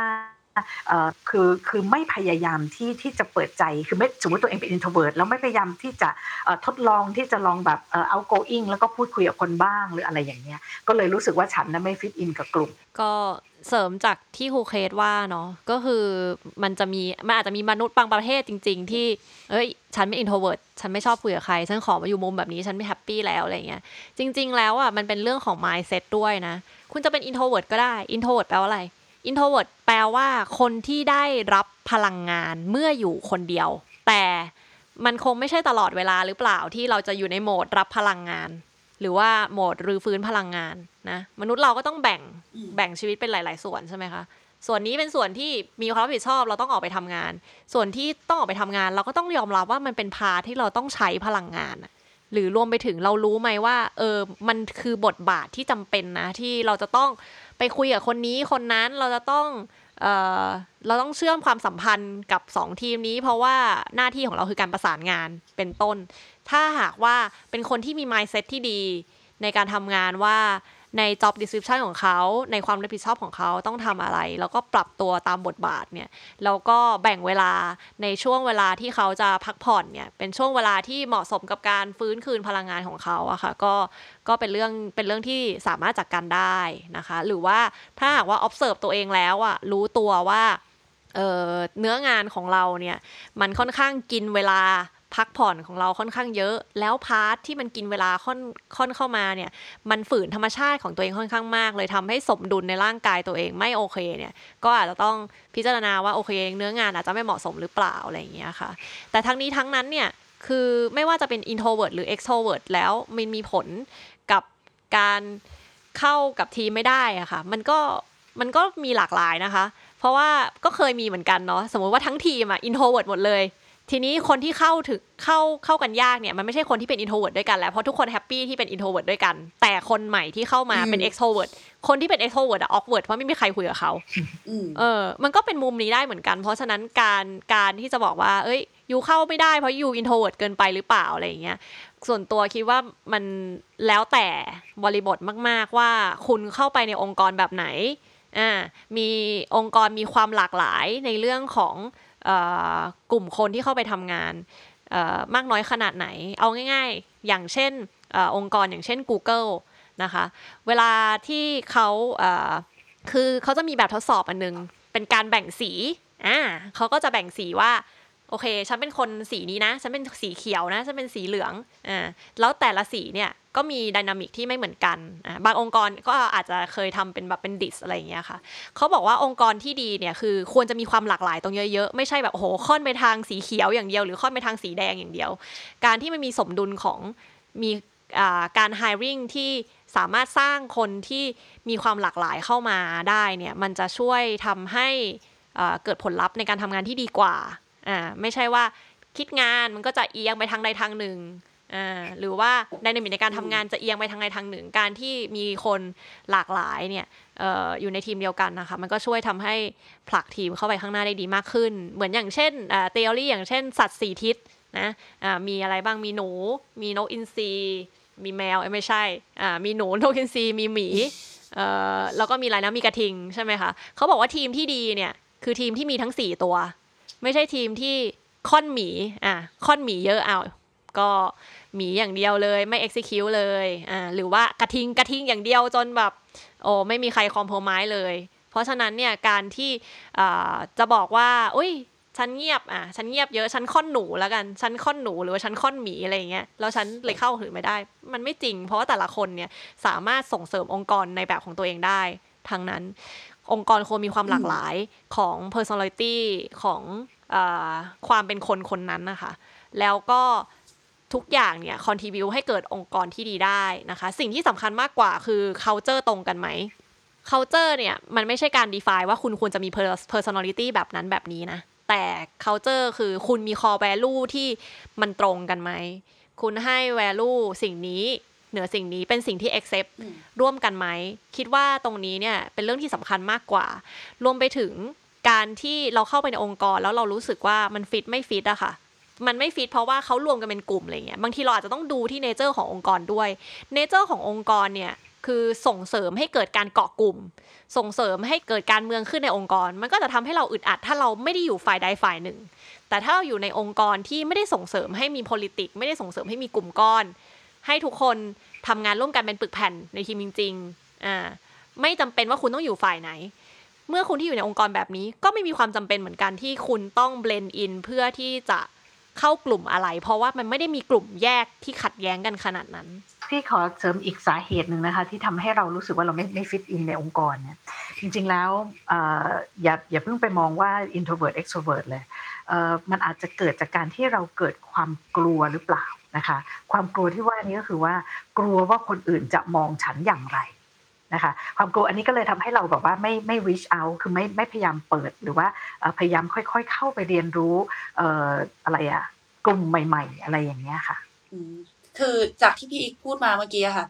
เอ่อคือคือไม่พยายามที่ที่จะเปิดใจคือไม่สมมติตัวเองเป็น introvert แล้วไม่พยายามที่จะเอ่อทดลองที่จะลองแบบเอ่อ outgoing แล้วก็พูดคุยกับคนบ้างหรืออะไรอย่างเงี้ยก็เลยรู้สึกว่าฉันน่ะไม่ฟิตอินกับกลุ่ม ก็ เสริมจากที่ครูเคสว่าเนาะก็คือมันจะมีมันอาจจะมีมนุษย์บางประเภทจริง ๆ ที่เอ้ย ฉันไม่ introvert ฉันไม่ชอบคุยกับใคร ฉันขอมาอยู่มุมแบบนี้ฉันไม่ happy แล้วอะไรเงี้ยจริง ๆ แล้วอะมันเป็นเรื่องของ mindset ด้วยนะ คุณจะเป็น introvert ก็ได้ introvert แปลว่าอะไร introvert แปลว่าคนที่ได้รับพลังงานเมื่ออยู่คนเดียว แต่มันคงไม่ใช่ตลอดเวลาหรือเปล่าที่เราจะอยู่ในโหมดรับพลังงาน หรือว่าโหมดรื้อฟื้นพลังงาน นะมนุษย์เราก็ต้องแบ่งอืมแบ่งชีวิตเป็นหลาย ๆ ส่วนใช่ไหมคะส่วนนี้เป็นส่วนที่มีความรับผิดชอบเราต้องออกไปทำงาน ส่วนที่ต้องออกไปทำงาน เราก็ต้องยอมรับว่ามันเป็น part ที่เราต้องใช้พลังงานอะหรือรวมไปถึงเรารู้ไหมว่า เออมันคือบทบาทที่จำเป็นนะ ที่เราจะต้องไปคุยกับคนนี้คนนั้นเราจะต้องเออเราต้องเชื่อมความสัมพันธ์กับสองทีมนี้ เพราะว่าหน้าที่ของเราคือการประสานงานเป็นต้น ถ้าหากว่าเป็นคนที่มี mindset ที่ดีในการทำงานว่า ใน job description ของเขา ในความรับผิดชอบของเขาต้องทำอะไร แล้วก็ปรับตัวตามบทบาทเนี่ยแล้วก็แบ่งเวลาในช่วงเวลาที่เขาจะพักผ่อนเนี่ยเป็นช่วงเวลาที่เหมาะสมกับการฟื้นคืนพลังงานของเขาอะค่ะก็ก็เป็นเรื่องเป็นเรื่องที่สามารถจัดกการได้นะคะ หรือว่าถ้าหากว่า observe ตัวเองแล้วอะรู้ตัวว่าเออเนื้องานของเราเนี่ยมันค่อนข้างกินเวลา พักผ่อนของเราค่อนข้างเยอะ แล้วพาร์ทที่มันกินเวลาค่อนค่อนเข้ามาเนี่ย มันฝืนธรรมชาติของตัวเองค่อนข้างมาก เลยทำให้สมดุลในร่างกายตัวเองไม่โอเคเนี่ย ก็อาจจะต้องพิจารณาว่าโอเคเนื้องานอาจจะไม่เหมาะสมหรือเปล่าอะไรอย่างเงี้ยค่ะ แต่ทั้งนี้ทั้งนั้นเนี่ยคือไม่ว่าจะเป็น introvert หรือ extrovert แล้วมันมีผลกับการเข้ากับทีมไม่ได้อะค่ะ มันก็มันก็มีหลากหลายนะคะ เพราะว่าก็เคยมีเหมือนกันเนาะสมมติว่าทั้งทีมอะ introvert หมดเลย ทีนี้คนที่เข้าถึงเข้าเข้ากันยากเนี่ยมันไม่ใช่คนที่เป็น introvert ด้วยกันแล้วเพราะทุกคน happy ที่เป็น introvert ด้วยกัน แต่คนใหม่ที่เข้ามาเป็น extrovert คนที่เป็น extrovert อะ awkward เพราะไม่มีใครคุยกับเขาอืมเออ มันก็เป็นมุมนี้ได้เหมือนกัน เพราะฉะนั้นการการที่จะบอกว่า เอ้ย you เข้าไม่ได้เพราะ you introvert เกินไปหรือเปล่าอะไรอย่างเงี้ยส่วนตัวคิดว่ามันแล้วแต่บริบทมาก ๆ ว่าคุณเข้าไปในองค์กรแบบไหน อ่ามีองค์กรมีความหลากหลายในเรื่องของออกลุ่มคนที่เข้าไปทำงานมากน้อยขนาดไหน เอาง่าย ๆ อย่างเช่นอองค์กรอย่างเช่น Google นะคะ เวลาที่เขาคือเขาจะมีแบบทดสอบอันนึง เป็นการแบ่งสีอ่าเขาก็จะแบ่งสีว่า โอเค ฉันเป็นคนสีนี้นะ ฉันเป็นสีเขียวนะ ฉันเป็นสีเหลือง อ่า แล้วแต่ละสีเนี่ยก็มีไดนามิกที่ไม่เหมือนกัน อ่า บางองค์กรก็อาจจะเคยทำเป็นแบบเป็นดิสอะไรอย่างเงี้ยค่ะ เขาบอกว่าองค์กรที่ดีเนี่ยคือควรจะมีความหลากหลายตรงเยอะๆ ไม่ใช่แบบโอ้โหค่อนไปทางสีเขียวอย่างเดียว หรือค่อนไปทางสีแดงอย่างเดียว การที่มันมีสมดุลของมีอ่าการ hiring ที่สามารถสร้างคนที่มีความหลากหลายเข้ามาได้เนี่ยมันจะช่วยทำให้อ่าเกิดผลลัพธ์ในการทำงานที่ดีกว่า อ่าไม่ใช่ว่าคิดงานมันก็จะเอียงไปทางใดทางหนึ่งอ่าหรือว่า dynamic ในการทำงานจะเอียงไปทางใดทางหนึ่ง การที่มีคนหลากหลายเนี่ยเอ่ออยู่ในทีมเดียวกันนะคะมันก็ช่วยทำให้ผลักทีมเข้าไปข้างหน้าได้ดีมากขึ้น เหมือนอย่างเช่นอ่า theory อย่างเช่น สัตว์สี่ทิศนะอ่ามีอะไรบ้างมีหนู มีนกอินทรีมีแมวไม่ใช่อ่ามีหนูนกอินทรีมีหมีเอ่อแล้วก็มีอะไรนะมีกระทิงใช่ไหมคะเขาบอกว่าทีมที่ดีเนี่ยคือทีมที่มีทั้งสี่ตัว ไม่ใช่ทีมที่ค่อนหมีอะค่อนหมีเยอะเอาก็หมีอย่างเดียวเลยไม่ execute เลยอ่าหรือว่ากระทิงกระทิงอย่างเดียวจนแบบโอ้ไม่มีใครคอมโพมายเลย เพราะฉะนั้นเนี่ยการที่อ่าจะบอกว่าอุ้ยฉันเงียบอะฉันเงียบเยอะฉันค่อนหนูแล้วกันฉันค่อนหนูหรือว่าฉันค่อนหมีอะไรเงี้ยแล้วฉันเลยเข้าถึงไม่ได้ มันไม่จริง เพราะว่าแต่ละคนเนี่ยสามารถส่งเสริมองค์กรในแบบของตัวเองได้ทางนั้น องค์กรควรมีความหลากหลายของ personality ของอความเป็นคนคนนั้นนะคะ แล้วก็ทุกอย่างเนี่ย contribu ให้เกิดองค์กรที่ดีได้นะคะ สิ่งที่สำคัญมากกว่าคือ culture ตรงกันไหม culture เนี่ยมันไม่ใช่การ define ว่าคุณควรจะมี personality แบบนั้นแบบนี้นะ แต่ culture คือคุณมี core value ที่มันตรงกันไหม คุณให้ value สิ่งนี้ เหนือสิ่งนี้เป็นสิ่งที่ accept อืมร่วมกันไหม คิดว่าตรงนี้เนี่ยเป็นเรื่องที่สำคัญมากกว่า รวมไปถึงการที่เราเข้าไปในองค์กรแล้วเรารู้สึกว่ามันฟิตไม่ฟิตอะค่ะมันไม่ฟิตเพราะว่าเขารวมกันเป็นกลุ่มอะไรเงี้ยบางทีเราอาจจะต้องดูที่ nature ขององค์กรด้วย nature ขององค์กรเนี่ยคือส่งเสริมให้เกิดการเกาะกลุ่ม ส่งเสริมให้เกิดการเมืองขึ้นในองค์กร มันก็จะทำให้เราอึดอัด ถ้าเราไม่ได้อยู่ฝ่ายใดฝ่ายหนึ่ง แต่ถ้าเราอยู่ในองค์กรที่ไม่ได้ส่งเสริมให้มี politics ไม่ได้ส่งเสริมให้มีกลุ่มก้อน ให้ทุกคนทำงานร่วมกันเป็นปึกแผ่นในทีมจริงๆอ่าไม่จำเป็นว่าคุณต้องอยู่ฝ่ายไหน เมื่อคุณที่อยู่ในองค์กรแบบนี้ ก็ไม่มีความจำเป็นเหมือนกันที่คุณต้อง blend in เพื่อที่จะเข้ากลุ่มอะไร เพราะว่ามันไม่ได้มีกลุ่มแยกที่ขัดแย้งกันขนาดนั้นพี่ขอเสริมอีกสาเหตุหนึ่งนะคะ ที่ทำให้เรารู้สึกว่าเราไม่ไม่ fit in ในองค์กรเนี่ยจริง ๆแล้วอย่าอย่าเพิ่งไปมองว่า introvert extrovert เลยมันอาจจะเกิดจากการที่เราเกิดความกลัวหรือเปล่า นะคะ ความกลัวที่ว่านี้ก็คือว่ากลัวว่าคนอื่นจะมองฉันอย่างไรนะคะความกลัวอันนี้ก็เลยทำให้เราแบบว่าไม่ไม่ reach out คือไม่ไม่พยายามเปิดหรือว่าพยายามค่อย ๆ เข้าไปเรียนรู้อะไรอะกลุ่มใหม่ ๆ อะไรอย่างเงี้ยค่ะคือจากที่พี่อีกพูดมาเมื่อกี้ค่ะ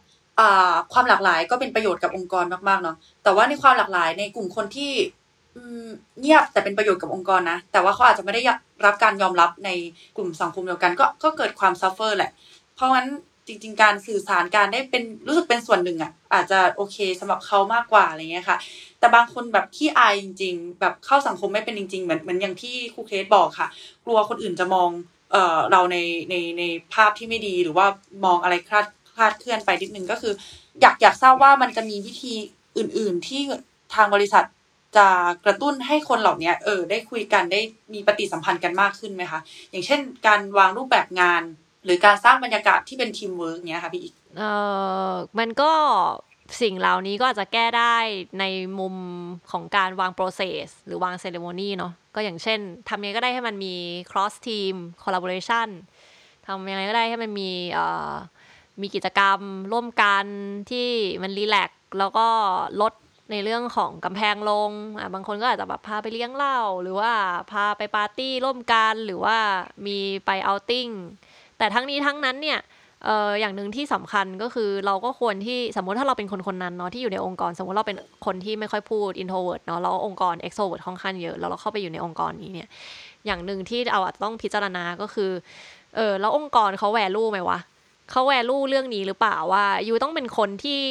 ความหลากหลายก็เป็นประโยชน์กับองค์กรมากๆเนาะแต่ว่าในความหลากหลายในกลุ่มคนที่ เงียบแต่เป็นประโยชน์กับองค์กรนะ แต่ว่าเขาอาจจะไม่ได้รับการยอมรับในกลุ่มสังคมเดียวกัน ก็ก็เกิดความ suffer แหละ เพราะงั้นจริง ๆ การสื่อสารการได้เป็นรู้สึกเป็นส่วนหนึ่งอะ อาจจะโอเคสำหรับเขามากกว่าอะไรเงี้ยค่ะ แต่บางคนแบบขี้อายจริง ๆ แบบเข้าสังคมไม่เป็นจริง ๆ เหมือนเหมือนอย่างที่ครูเคสบอกค่ะ กลัวคนอื่นจะมองเอ่อเราในในในภาพที่ไม่ดีหรือว่ามองอะไรคลาดคลาดเคลื่อนไปนิดนึงก็คือ อยากอยากทราบว่ามันจะมีวิธีอื่น ๆ ที่ทางบริษัท จะกระตุ้นให้คนเหล่านี้เออได้คุยกันได้มีปฏิสัมพันธ์กันมากขึ้นไหมคะ อย่างเช่น การวางรูปแบบงาน หรือการสร้างบรรยากาศที่เป็นทีมเวิร์กเนี้ยค่ะพี่อีกเออมันก็สิ่งเหล่านี้ก็อาจจะแก้ได้ในมุมของการวาง process หรือวาง ceremony เนาะก็อย่างเช่นทำยังไงก็ได้ให้มันมี cross team collaboration ทำยังไงก็ได้ให้มันมีเอ่อมีกิจกรรมร่วมกันที่มันรีแลกแล้วก็ลด ในเรื่องของกำแพงลงอะบางคนก็อาจจะแบบพาไปเลี้ยงเหล้าหรือว่าพาไปปาร์ตี้ร่วมกันหรือว่ามีไปเอาติ้งแต่ทั้งนี้ทั้งนั้นเนี่ยเอออย่างหนึ่งที่สำคัญก็คือเราก็ควรที่สมมุติถ้าเราเป็นคนคนนั้นเนาะที่อยู่ในองค์กร สมมติเราเป็นคนที่ไม่ค่อยพูด introvert เนาะแล้วองค์กร extrovert ค่อนข้างเยอะแล้วเราเข้าไปอยู่ในองค์กรนี้เนี่ยอย่างหนึ่งที่เราอาจต้องพิจารณาก็คือเออแล้วองค์กรเขาแวลูไหมวะเขาแวลูเรื่องนี้หรือเปล่าว่ายูต้องเป็นคนที่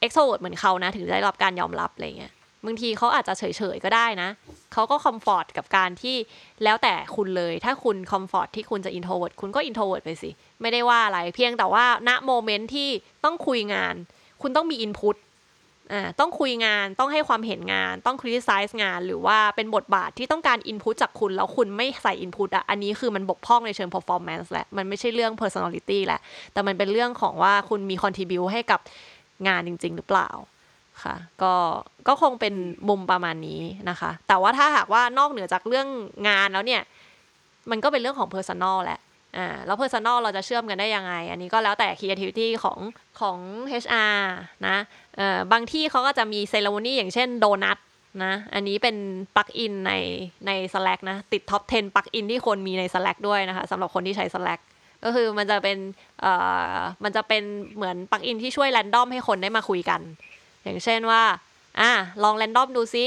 เอ็กโซเวิร์ดเหมือนเขานะถึงจะได้รับการยอมรับอะไรเงี้ยบางทีเขาอาจจะเฉยๆก็ได้นะเขาก็ comfort กับการที่แล้วแต่คุณเลย ถ้าคุณ comfort ที่คุณจะ introvert คุณก็ introvert ไปสิ ไม่ได้ว่าอะไรเพียงแต่ว่าณ moment ที่ต้องคุยงาน คุณต้องมี input อ่าต้องคุยงานต้องให้ความเห็นงาน ต้อง criticize งาน หรือว่าเป็นบทบาทที่ต้องการ input จากคุณแล้วคุณไม่ใส่ input อะอันนี้คือมันบกพร่องในเชิง performance แหละมันไม่ใช่เรื่อง personality แหละแต่มันเป็นเรื่องของว่าคุณมี contribu ให้กับ งานจริง ๆ หรือเปล่าค่ะ ก็ก็คงเป็นมุมประมาณนี้นะคะ แต่ว่าถ้าหากว่านอกเหนือจากเรื่องงานแล้วเนี่ย มันก็เป็นเรื่องของ personal แหละอ่าแล้ว personal เราจะเชื่อมกันได้ยังไง อันนี้ก็แล้วแต่ creativity ของของ HR นะเอ่อบางที่เขาก็จะมี ceremony อย่างเช่นโดนัทนะอันนี้เป็นปลั๊กอินในใน Slack นะ ติดท็อป 10ปลั๊กอินที่คนมีใน Slack ด้วยนะคะสำหรับคนที่ใช้ Slack ก็คือมันจะเป็นเอ่อมันจะเป็นเหมือนปลั๊กอินที่ช่วยแรนดอมให้คนได้มาคุยกัน อย่างเช่นว่าอะลองแรนดอมดูซิ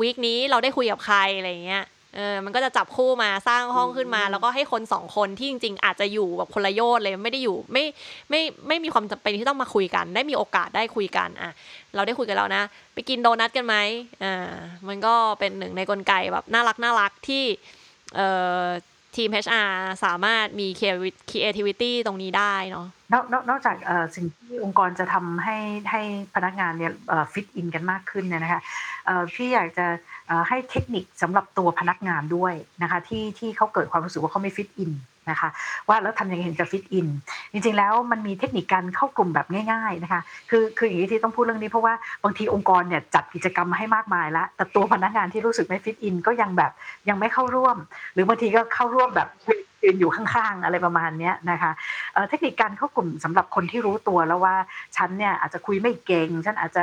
วีคนี้เราได้คุยกับใครอะไรเงี้ยเออมันก็จะจับคู่มาสร้างห้องขึ้นมา แล้วก็ให้คนสองคนที่จริง ๆ อาจจะอยู่แบบคนละโยชน์เลยไม่ได้อยู่ไม่ไม่ไม่มีความจำเป็นที่ต้องมาคุยกัน ได้มีโอกาสได้คุยกันอะเราได้คุยกันแล้วนะ ไปกินโดนัทกันไหมอ่ามันก็เป็นหนึ่งในกลไกแบบน่ารักน่ารักที่เอ่อ ทีม HR สามารถมี creativity ตรงนี้ได้เนาะนอกนอกจากสิ่งที่องค์กรจะทำให้ให้พนักงานเนี่ยฟิตอินกันมากขึ้นเนี่ยนะคะพี่อยากจะให้เทคนิคสำหรับตัวพนักงานด้วยนะคะที่ที่เขาเกิดความรู้สึกว่าเขาไม่ฟิตอิน นะคะว่าแล้วทำยังไงถึงจะฟิตอิน จริงๆแล้วมันมีเทคนิคการเข้ากลุ่มแบบง่าย ๆนะคะ คือคืออย่างนี้ที่ต้องพูดเรื่องนี้เพราะว่าบางทีองค์กรเนี่ยจัดกิจกรรมมาให้มากมายแล้ว แต่ตัวพนักงานที่รู้สึกไม่ฟิตอินก็ยังแบบยังไม่เข้าร่วม หรือบางทีก็เข้าร่วมแบบยืนอยู่ข้างๆ อะไรประมาณนี้นะคะเทคนิคการเข้ากลุ่มสำหรับคนที่รู้ตัวแล้วว่าฉันเนี่ยอาจจะคุยไม่เก่ง ฉันอาจจะ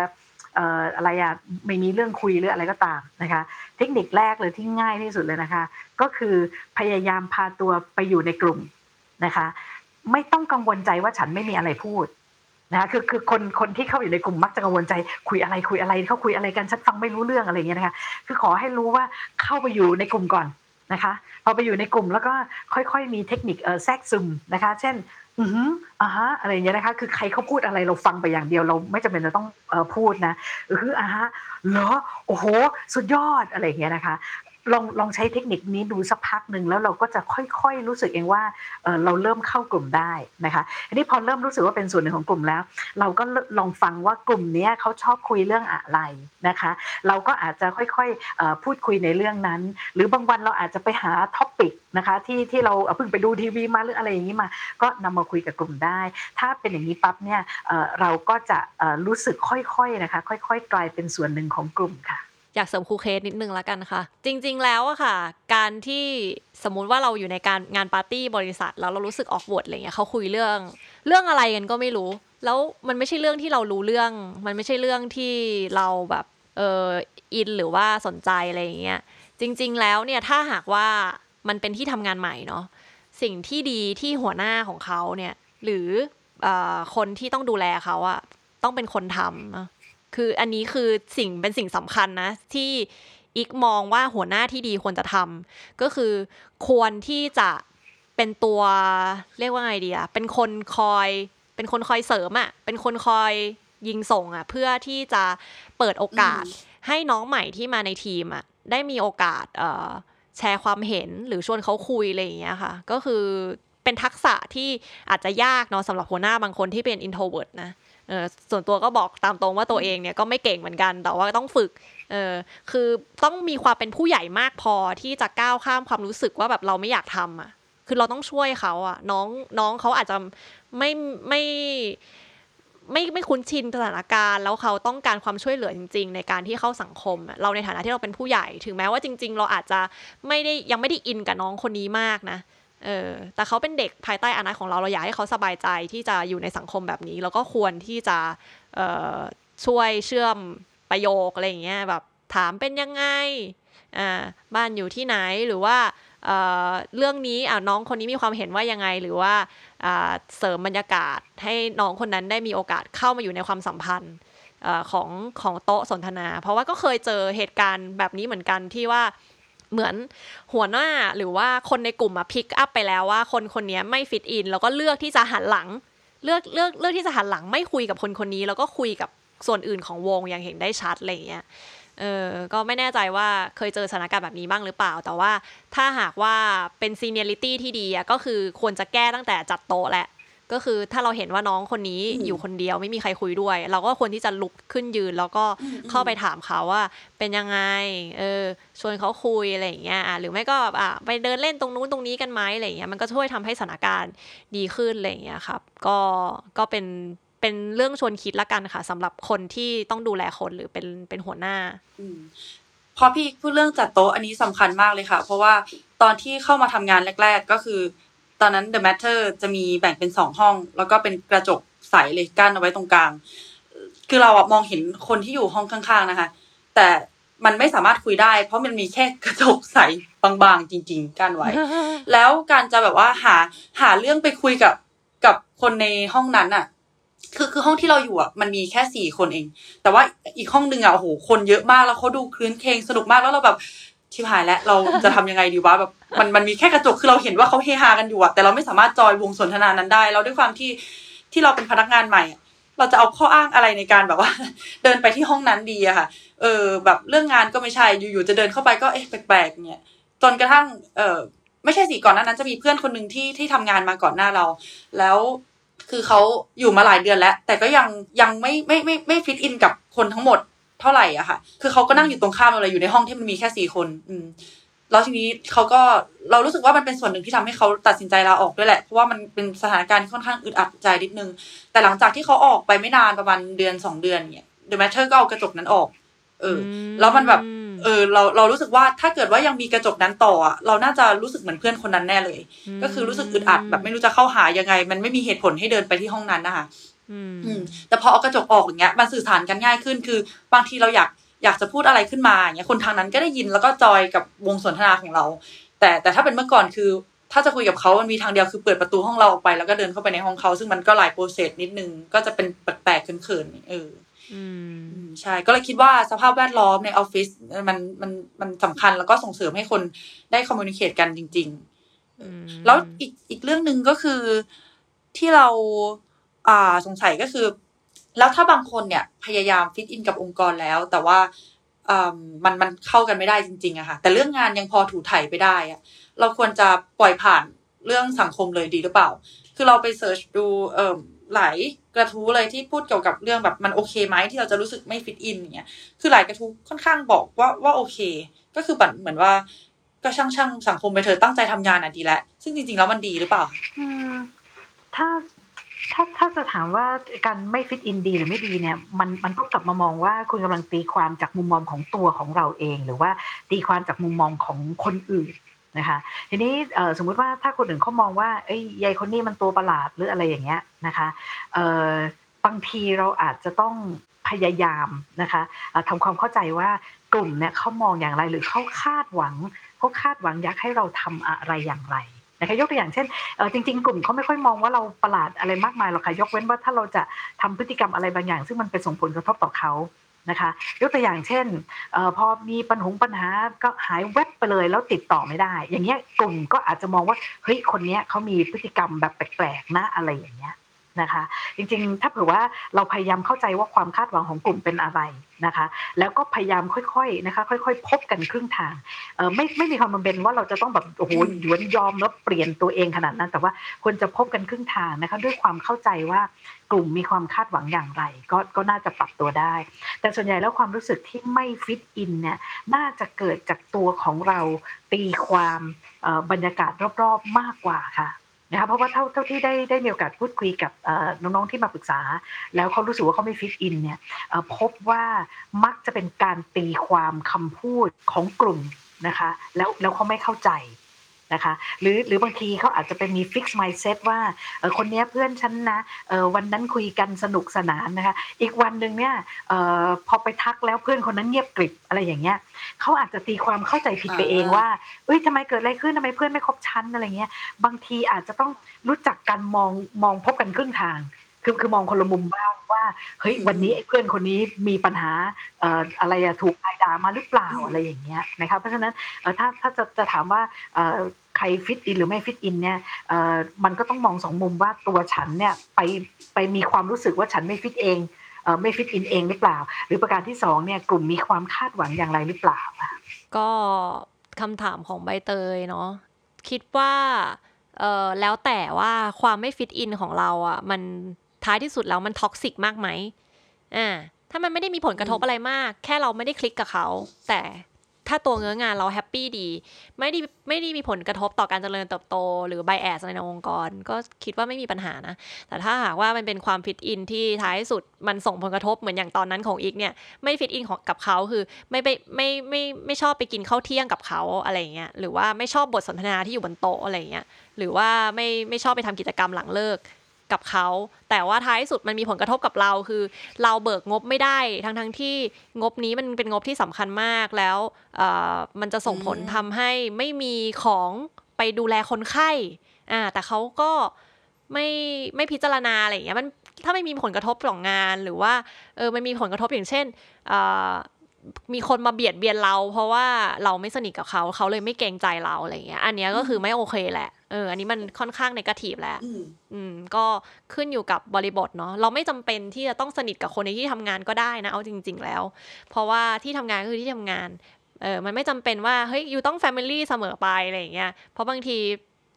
อะไรอะไม่มีเรื่องคุยหรืออะไรก็ตามนะคะ เทคนิคแรกเลยที่ง่ายที่สุดเลยนะคะ ก็คือพยายามพาตัวไปอยู่ในกลุ่มนะคะ ไม่ต้องกังวลใจว่าฉันไม่มีอะไรพูดนะคะคือคือคนคนที่เข้าอยู่ในกลุ่มมักจะกังวลใจคุยอะไรคุยอะไรเขาคุยอะไรกันฉันฟังไม่รู้เรื่องอะไรอย่างเงี้ยนะคะ คือขอให้รู้ว่าเข้าไปอยู่ในกลุ่มก่อนนะคะพอไปอยู่ในกลุ่มแล้วก็ค่อยๆมีเทคนิคเออแทรกซึมนะคะ เช่น อืออ่าฮะอะไรอย่างเงี้ยนะคะ คือใครเขาพูดอะไรเราฟังไปอย่างเดียวเราไม่จำเป็นจะต้องเอ่อพูดนะอืออ่าฮะเหรอโอ้โห สุดยอดอะไรอย่างเงี้ยนะคะ ลองลองใช้เทคนิคนี้ดูสักพักหนึ่งแล้วเราก็จะค่อยๆรู้สึกเองว่าเราเริ่มเข้ากลุ่มได้นะคะอันนี้พอเริ่มรู้สึกว่าเป็นส่วนหนึ่งของกลุ่มแล้ว เราก็ลองฟังว่ากลุ่มนี้เขาชอบคุยเรื่องอะไรนะคะ เราก็อาจจะค่อยๆพูดคุยในเรื่องนั้น หรือบางวันเราอาจจะไปหาท็อปิกนะคะที่ที่เราเพิ่งไปดูทีวีมาหรืออะไรอย่างนี้มา ก็นำมาคุยกับกลุ่มได้ ถ้าเป็นอย่างนี้ปั๊บเนี่ยเราก็จะรู้สึกค่อยๆนะคะ ค่อย ๆ กลายเป็นส่วนหนึ่งของกลุ่มค่ะ อยากเสริมครูเคสนิดนึงแล้วกันค่ะ จริง ๆ แล้วอะค่ะ การที่สมมุติว่าเราอยู่ในการงานปาร์ตี้บริษัท แล้วเรารู้สึกออกบทอะไรเงี้ยเขาคุยเรื่อง เรื่องอะไรกันก็ไม่รู้ แล้วมันไม่ใช่เรื่องที่เรารู้เรื่อง มันไม่ใช่เรื่องที่เราแบบเอออินหรือว่าสนใจอะไรอย่างเงี้ยจริง ๆ แล้วเนี่ยถ้าหากว่ามันเป็นที่ทำงานใหม่เนาะสิ่งที่ดีที่หัวหน้าของเขาเนี่ยหรือคนที่ต้องดูแลเขาอะต้องเป็นคนทำ คืออันนี้คือสิ่งเป็นสิ่งสำคัญนะ ที่อีกมองว่าหัวหน้าที่ดีควรจะทำก็คือควรที่จะเป็นตัวเรียกว่าไงดีอะเป็นคนคอย เป็นคนคอยเสริมอะเป็นคนคอยยิงส่งอะเพื่อที่จะเปิดโอกาสให้น้องใหม่ที่มาในทีมอะได้มีโอกาสแชร์ความเห็นหรือชวนเขาคุยอะไรอย่างเงี้ยค่ะ ก็คือเป็นทักษะที่อาจจะยากเนาะสำหรับหัวหน้าบางคนที่เป็น introvert นะเออ ส่วนตัวก็บอกตามตรงว่าตัวเองเนี่ยก็ไม่เก่งเหมือนกัน แต่ว่าต้องฝึกเออคือต้องมีความเป็นผู้ใหญ่มากพอที่จะก้าวข้ามความรู้สึกว่าแบบเราไม่อยากทำอะ คือเราต้องช่วยเขาอะ น้องน้องเขาอาจจะไม่ไม่ไม่ไม่คุ้นชินสถานการณ์แล้วเขาต้องการความช่วยเหลือจริง ๆ ในการที่เข้าสังคม เราในฐานะที่เราเป็นผู้ใหญ่ ถึงแม้ว่าจริง ๆ เราอาจจะไม่ได้ยังไม่ได้อินกับน้องคนนี้มากนะ เออแต่เขาเป็นเด็กภายใต้อนาคของเราเราอยากให้เขาสบายใจที่จะอยู่ในสังคมแบบนี้ แล้วก็ควรที่จะเออช่วยเชื่อมประโยคอะไรอย่างเงี้ยแบบถามเป็นยังไงอ่าบ้านอยู่ที่ไหนหรือว่าเเรื่องนี้อ่าน้องคนนี้มีความเห็นว่ายังไง หรือว่าเสริมบรรยากาศให้น้องคนนั้นได้มีโอกาสเข้ามาอยู่ในความสัมพันธ์ของของโต๊ะสนทนา เพราะว่าก็เคยเจอเหตุการณ์แบบนี้เหมือนกันที่ว่า เหมือนหัวหน้าหรือว่าคนในกลุ่มอะพิกอัพไปแล้วว่า คนคนนี้ไม่ฟิตอิน แล้วก็เลือกที่จะหันหลัง เลือกเลือกเลือกที่จะหันหลังไม่คุยกับคนคนนี้ แล้วก็คุยกับส่วนอื่นของวงอย่างเห็นได้ชัดอะไรเงี้ยเออก็ไม่แน่ใจว่าเคยเจอสถานการณ์แบบนี้บ้างหรือเปล่า แต่ว่าถ้าหากว่าเป็นซีเนียริตี้ที่ดีอะก็คือควรจะแก้ตั้งแต่จัดโต๊ะแหละ ก็คือถ้าเราเห็นว่าน้องคนนี้อยู่คนเดียวไม่มีใครคุยด้วย เราก็ควรที่จะลุกขึ้นยืน แล้วก็เข้าไปถามเขาว่าเป็นยังไงเออชวนเขาคุยอะไรอย่างเงี้ยหรือไม่ก็อะไปเดินเล่นตรงนู้นตรงนี้กันไหมอะไรอย่างเงี้ยมันก็ช่วยทำให้สถานการณ์ดีขึ้นอะไรอย่างเงี้ยครับ ก็ก็เป็นเป็นเรื่องชวนคิดละกันค่ะสำหรับคนที่ต้องดูแลคนหรือเป็นเป็นหัวหน้าพอพี่พูดเรื่องจัดโต๊ะอันนี้สำคัญมากเลยค่ะ เพราะว่าตอนที่เข้ามาทำงานแรก ๆ ก็คือ ตอนนั้น The Matter จะมีแบ่งเป็นสองห้อง แล้วก็เป็นกระจกใสเลยกั้นเอาไว้ตรงกลาง คือเราอะมองเห็นคนที่อยู่ห้องข้างๆนะคะ แต่มันไม่สามารถคุยได้ เพราะมันมีแค่กระจกใสบางๆ จริง ๆกั้นไว้ แล้วการจะแบบว่าหาหาเรื่องไปคุยกับกับคนในห้องนั้นอะคือคือห้องที่เราอยู่อะมันมีแค่สี่คนเอง แต่ว่าอีกห้องหนึ่งอะโอ้โหคนเยอะมากแล้วเขาดูคลื้นเคงสนุกมากแล้วเราแบบ ชิบหายแล้วเราจะทำยังไงดีวะแบบมันมันมีแค่กระจกคือเราเห็นว่าเขาเฮฮากันอยู่อะแต่เราไม่สามารถจอยวงสนทนานั้นได้ เราด้วยความที่ที่เราเป็นพนักงานใหม่ เราจะเอาข้ออ้างอะไรในการแบบว่า เดินไปที่ห้องนั้นดีอะค่ะ เออ แบบเรื่องงานก็ไม่ใช่อยู่ๆจะเดินเข้าไปก็เอ๊ะแปลกๆเนี่ยจนกระทั่งเออไม่ใช่สิก่อนหน้านั้นจะมีเพื่อนคนหนึ่งที่ที่ทำงานมาก่อนหน้าเรา แล้วคือเขาอยู่มาหลายเดือนแล้ว แต่ก็ยังยังไม่ไม่ไม่ไม่ฟิตอินกับคนทั้งหมด เท่าไหร่อะค่ะ คือเขาก็นั่งอยู่ตรงข้ามเราเลยอยู่ในห้องที่มันมีแค่สี่คน อืมแล้วทีนี้เขาก็เรารู้สึกว่ามันเป็นส่วนหนึ่งที่ทำให้เขาตัดสินใจลาออกด้วยแหละ เพราะว่ามันเป็นสถานการณ์ที่ค่อนข้างอึดอัดใจนิดนึง แต่หลังจากที่เขาออกไปไม่นานประมาณเดือนสองเดือนเนี่ย The MATTER ก็เอากระจกนั้นออก เออ แล้วมันแบบ เออ เราเรารู้สึกว่าถ้าเกิดว่ายังมีกระจกนั้นต่ออะเราน่าจะรู้สึกเหมือนเพื่อนคนนั้นแน่เลย ก็คือรู้สึกอึดอัดแบบไม่รู้จะเข้าหายังไง มันไม่มีเหตุผลให้เดินไปที่ห้องนั้นนะคะอืม แต่พอเอากระจกออกอย่างเงี้ยมันสื่อสารกันง่ายขึ้น คือบางทีเราอยากอยากจะพูดอะไรขึ้นมาอย่างเงี้ยคนทางนั้นก็ได้ยินแล้วก็จอยกับวงสนทนาของเรา แต่แต่ถ้าเป็นเมื่อก่อนคือ ถ้าจะคุยกับเขามันมีทางเดียวคือเปิดประตูห้องเราออกไป แล้วก็เดินเข้าไปในห้องเขาซึ่งมันก็หลาย process นิดนึงก็จะเป็นแปลกๆเขินๆเออใช่ก็เลยคิดว่าสภาพแวดล้อมในออฟฟิศมันมันมันสำคัญแล้วก็ส่งเสริมให้คนได้ communicate กันจริง ๆ แล้วอีกอีกเรื่องหนึ่งก็คือที่เรา อ่าสงสัยก็คือ แล้วถ้าบางคนเนี่ยพยายาม fit in กับองค์กรแล้ว แต่ว่ามันมันเข้ากันไม่ได้จริงๆอะค่ะ แต่เรื่องงานยังพอถูถ่ายไปได้อะเราควรจะปล่อยผ่านเรื่องสังคมเลยดีหรือเปล่า คือเราไปเสิร์ชดูเอ่อหลายกระทู้เลยที่พูดเกี่ยวกับเรื่องแบบมันโอเคไหมที่เราจะรู้สึกไม่ฟิตอินอย่างเงี้ย คือหลายกระทู้ค่อนข้างบอกว่าว่าโอเค ก็คือแบบเหมือนว่า ก็ช่างช่างสังคมไปเธอตั้งใจทำงานอะดีแล้วซึ่งจริงๆแล้วมันดีหรือเปล่า อืมถ้า ถ้าถ้าจะถามว่าการไม่ฟิตอินดีหรือไม่ดีเนี่ยมันมันต้องกลับมามองว่าคุณกำลังตีความจากมุมมองของตัวของเราเอง หรือว่าตีความจากมุมมองของคนอื่นนะคะทีนี้สมมุติว่าถ้าคนอื่นเขามองว่าเอ้ยยายคนนี้มันตัวประหลาดหรืออะไรอย่างเงี้ยนะคะบางทีเราอาจจะต้องพยายามนะคะทำความเข้าใจว่ากลุ่มเนี่ยเขามองอย่างไรหรือเขาคาดหวังเขาคาดหวังอยากให้เราทำอะไรอย่างไร นะคะยกตัวอย่างเช่นจริง ๆ กลุ่มเขาไม่ค่อยมองว่าเราประหลาดอะไรมากมายหรอกค่ะยกเว้นว่าถ้าเราจะทำพฤติกรรมอะไรบางอย่าง ซึ่งมันไปส่งผลกระทบต่อเขานะคะยกตัวอย่างเช่นออพอมีปัญหาปัญหาก็หายเว็บไปเลยแล้วติดต่อไม่ได้ อย่างเงี้ยกลุ่มก็อาจจะมองว่าเฮ้ยคนเนี้ยเขามีพฤติกรรมแบบแปลกๆนะอะไรอย่างเงี้ย นะคะ จริงๆ ถ้าเผื่อว่าเราพยายามเข้าใจว่าความคาดหวังของกลุ่มเป็นอะไรนะคะ แล้วก็พยายามค่อยๆนะคะค่อยๆ พบกันครึ่งทางไม่ไม่มีความจำเป็นว่าเราจะต้องแบบโอ้โหหยวนยอมแล้วเปลี่ยนตัวเองขนาดนั้น แต่ว่าควรจะพบกันครึ่งทางนะคะด้วยความเข้าใจว่ากลุ่มมีความคาดหวังอย่างไร ก็ก็น่าจะปรับตัวได้ แต่ส่วนใหญ่แล้วความรู้สึกที่ไม่ฟิตอินเนี่ยน่าจะเกิดจากตัวของเราตีความบรรยากาศรอบๆมากกว่าค่ะ นะคะเพราะว่าเท่าเท่าที่ได้ได้มีโอกาสพูดคุยกับน้องๆที่มาปรึกษา แล้วเขารู้สึกว่าเขาไม่ฟิตอินเนี่ยพบว่ามักจะเป็นการตีความคำพูดของกลุ่มนะคะแล้วแล้วเขาไม่เข้าใจ นะคะหรือหรือบางทีเขาอาจจะเป็นมีฟิกซ์ไมซ์เซตว่าเออคนนี้เพื่อนฉันนะเออวันนั้นคุยกันสนุกสนานนะคะอีกวันหนึ่งเนี่ยเออพอไปทักแล้วเพื่อนคนนั้นเงียบกริบอะไรอย่างเงี้ยเขาอาจจะตีความเข้าใจผิดไปเองว่าเอ้ยทำไมเกิดอะไรขึ้นทำไมเพื่อนไม่คบชั้นอะไรเงี้ยบางทีอาจจะต้องรู้จักกันมองมองพบกันครึ่งทางคือคือมองคนละมุมบ้างว่าเฮ้ยวันนี้ไอ้เพื่อนคนนี้มีปัญหาเอ่ออะไรอะถูกไอดามาหรือเปล่าอะไรอย่างเงี้ยนะครับเพราะฉะนั้นเออถ้าถ้าจะจะถามว่าเอ่อ ใคร fit in หรือไม่ fit in เนี่ยมันก็ต้องมองสองมุมว่าตัวฉันเนี่ยไปไปมีความรู้สึกว่าฉันไม่ฟิตเองไม่ fit in เองหรือเปล่า หรือประการที่สองเนี่ยกลุ่มมีความคาดหวังอย่างไรหรือเปล่า ก็คำถามของใบเตยเนาะคิดว่าแล้วแต่ว่าความไม่ fit in ของเราอะมันท้ายที่สุดแล้วมัน toxic มากไหมอ่าถ้ามันไม่ได้มีผลกระทบอะไรมาก แค่เราไม่ได้คลิกกับเขา แต่ ถ้าตัวเนื้องานเรา happy ดี ไม่ได้ไม่ได้มีผลกระทบต่อการเจริญเติบโต หรือ bias ในองค์กร ก็คิดว่าไม่มีปัญหานะ แต่ถ้าหากว่ามันเป็นความ fit in ที่ท้ายสุดมันส่งผลกระทบเหมือนอย่างตอนนั้นของอิ๊กเนี่ย ไม่ fit in ของกับเขาคือไม่ไปไม่ไม่ไม่ชอบไปกินข้าวเที่ยงกับเขาอะไรเงี้ยหรือว่าไม่ชอบบทสนทนาที่อยู่บนโต๊ะอะไรเงี้ยหรือว่าไม่ไม่ชอบไปทำกิจกรรมหลังเลิก กับเขา แต่ว่าท้ายสุดมันมีผลกระทบกับเราคือ เราเบิกงบไม่ได้ ทั้งทั้งที่งบนี้มันเป็นงบที่สำคัญมากแล้วมันจะส่งผลทำให้ไม่มีของไปดูแลคนไข้อ่าแต่เขาก็ไม่ไม่พิจารณาอะไรอย่างเงี้ยมันถ้าไม่มีผลกระทบต่องานหรือว่าเออมันมีผลกระทบอย่างเช่น มีคนมาเบียดเบียนเรา เพราะว่าเราไม่สนิทกับเขา เขาเลยไม่เกรงใจเราอะไรเงี้ย อันนี้ก็คือไม่โอเคแหละเอออันนี้มันค่อนข้างในกาทีฟแล้วอืมก็ขึ้นอยู่กับบริบทเนาะเราไม่จำเป็นที่จะต้องสนิทกับคนในที่ทำงานก็ได้นะเอาจริง ๆ แล้ว เพราะว่าที่ทำงานก็คือที่ทำงานเออมันไม่จำเป็นว่าเฮ้ยอยู่ต้อง family เสมอไปอะไรอย่างเงี้ยเพราะบางที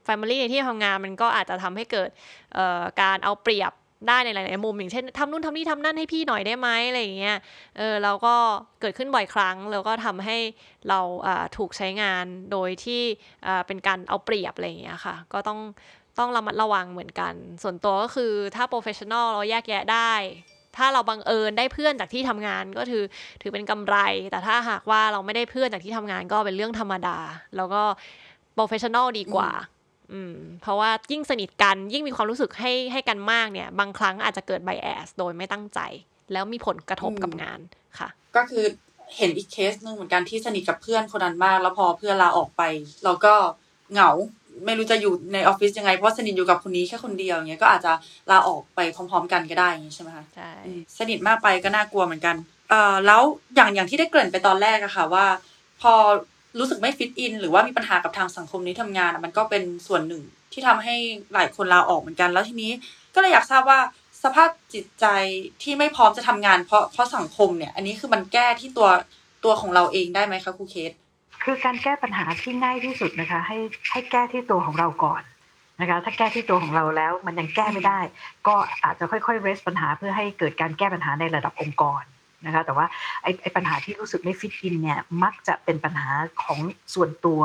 family ในที่ทำงานมันก็อาจจะทำให้เกิดเอ่อการเอาเปรียบ ได้ในหลาย ๆ มุมอย่างเช่นทำนู่นทำนี่ทำนั่นให้พี่หน่อยได้ไหมอะไรอย่างเงี้ยเออเราก็เกิดขึ้นบ่อยครั้ง แล้วก็ทำให้เราถูกใช้งานโดยที่เป็นการเอาเปรียบอะไรอย่างเงี้ยค่ะ ก็ต้องต้องระมัดระวังเหมือนกัน ส่วนตัวก็คือถ้า professional เราแยกแยะได้ ถ้าเราบังเอิญได้เพื่อนจากที่ทำงานก็ถือถือเป็นกำไร แต่ถ้าหากว่าเราไม่ได้เพื่อนจากที่ทำงานก็เป็นเรื่องธรรมดา แล้วก็ professional ดีกว่า อืมเพราะว่ายิ่งสนิทกันยิ่งมีความรู้สึกให้ให้กันมากเนี่ย บางครั้งอาจจะเกิด bias โดยไม่ตั้งใจ แล้วมีผลกระทบกับงานค่ะ ก็คือเห็นอีกเคสหนึ่งเหมือนกันที่สนิทกับเพื่อนคนนั้นมาก แล้วพอเพื่อนลาออกไป เราก็เหงาไม่รู้จะอยู่ในออฟฟิศยังไงเพราะสนิทอยู่กับคนนี้แค่คนเดียวอย่างเงี้ยก็อาจจะลาออกไปพร้อม ๆ กันก็ได้อย่างงี้ใช่ไหมคะใช่สนิทมากไปก็น่ากลัวเหมือนกันเอ่อแล้วอย่างอย่างที่ได้เกริ่นไปตอนแรกอะค่ะว่า พอ รู้สึกไม่ฟิตอิน หรือว่ามีปัญหากับทางสังคมนี้ทำงาน มันก็เป็นส่วนหนึ่งที่ทำให้หลายคนลาออกเหมือนกัน แล้วทีนี้ก็เลยอยากทราบว่าสภาพจิตใจที่ไม่พร้อมจะทำงาน เพราะเพราะสังคมเนี่ย อันนี้คือมันแก้ที่ตัวตัวของเราเองได้ไหมคะครูเคสคือการแก้ปัญหาที่ง่ายที่สุดนะคะ ให้ให้แก้ที่ตัวของเราก่อนนะคะ ถ้าแก้ที่ตัวของเราแล้วมันยังแก้ไม่ได้ ก็อาจจะค่อยๆ raise ปัญหาเพื่อให้เกิดการแก้ปัญหาในระดับองค์กร นะคะแต่ว่าไอ้ไอปัญหาที่รู้สึกไม่ฟิตอินเนี่ยมักจะเป็นปัญหาของส่วนตัว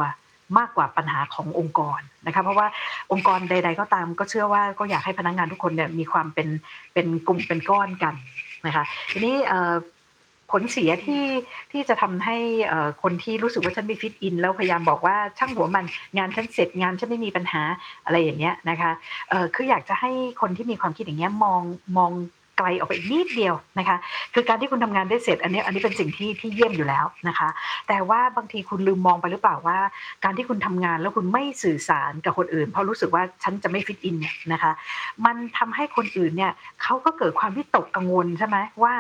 มากกว่าปัญหาขององค์กรนะคะเพราะว่าองค์กรใด ๆ ก็ตามก็เชื่อว่าก็อยากให้พนักงานทุกคนเนี่ยมีความเป็นเป็นกลุ่มเป็นก้อนกันนะคะทีนี้ผลเสียที่ที่จะทำให้คนที่รู้สึกว่าฉันไม่ฟิตอินแล้วพยายามบอกว่าช่างหัวมันงานฉันเสร็จงานฉันไม่มีปัญหาอะไรอย่างเงี้ยนะคะคืออยากจะให้คนที่มีความคิดอย่างเงี้ยมองมอง ไกลออกไปอีกนิดเดียวนะคะ คือการที่คุณทำงานได้เสร็จอันนี้อันนี้เป็นสิ่งที่ที่เยี่ยมอยู่แล้วนะคะ แต่ว่าบางทีคุณลืมมองไปหรือเปล่าว่า การที่คุณทำงานแล้วคุณไม่สื่อสารกับคนอื่น เพราะรู้สึกว่าฉันจะไม่ฟิตอินเนี่ยนะคะ มันทำให้คนอื่นเนี่ยเขาก็เกิดความวิตกกังวลใช่ไหมว่า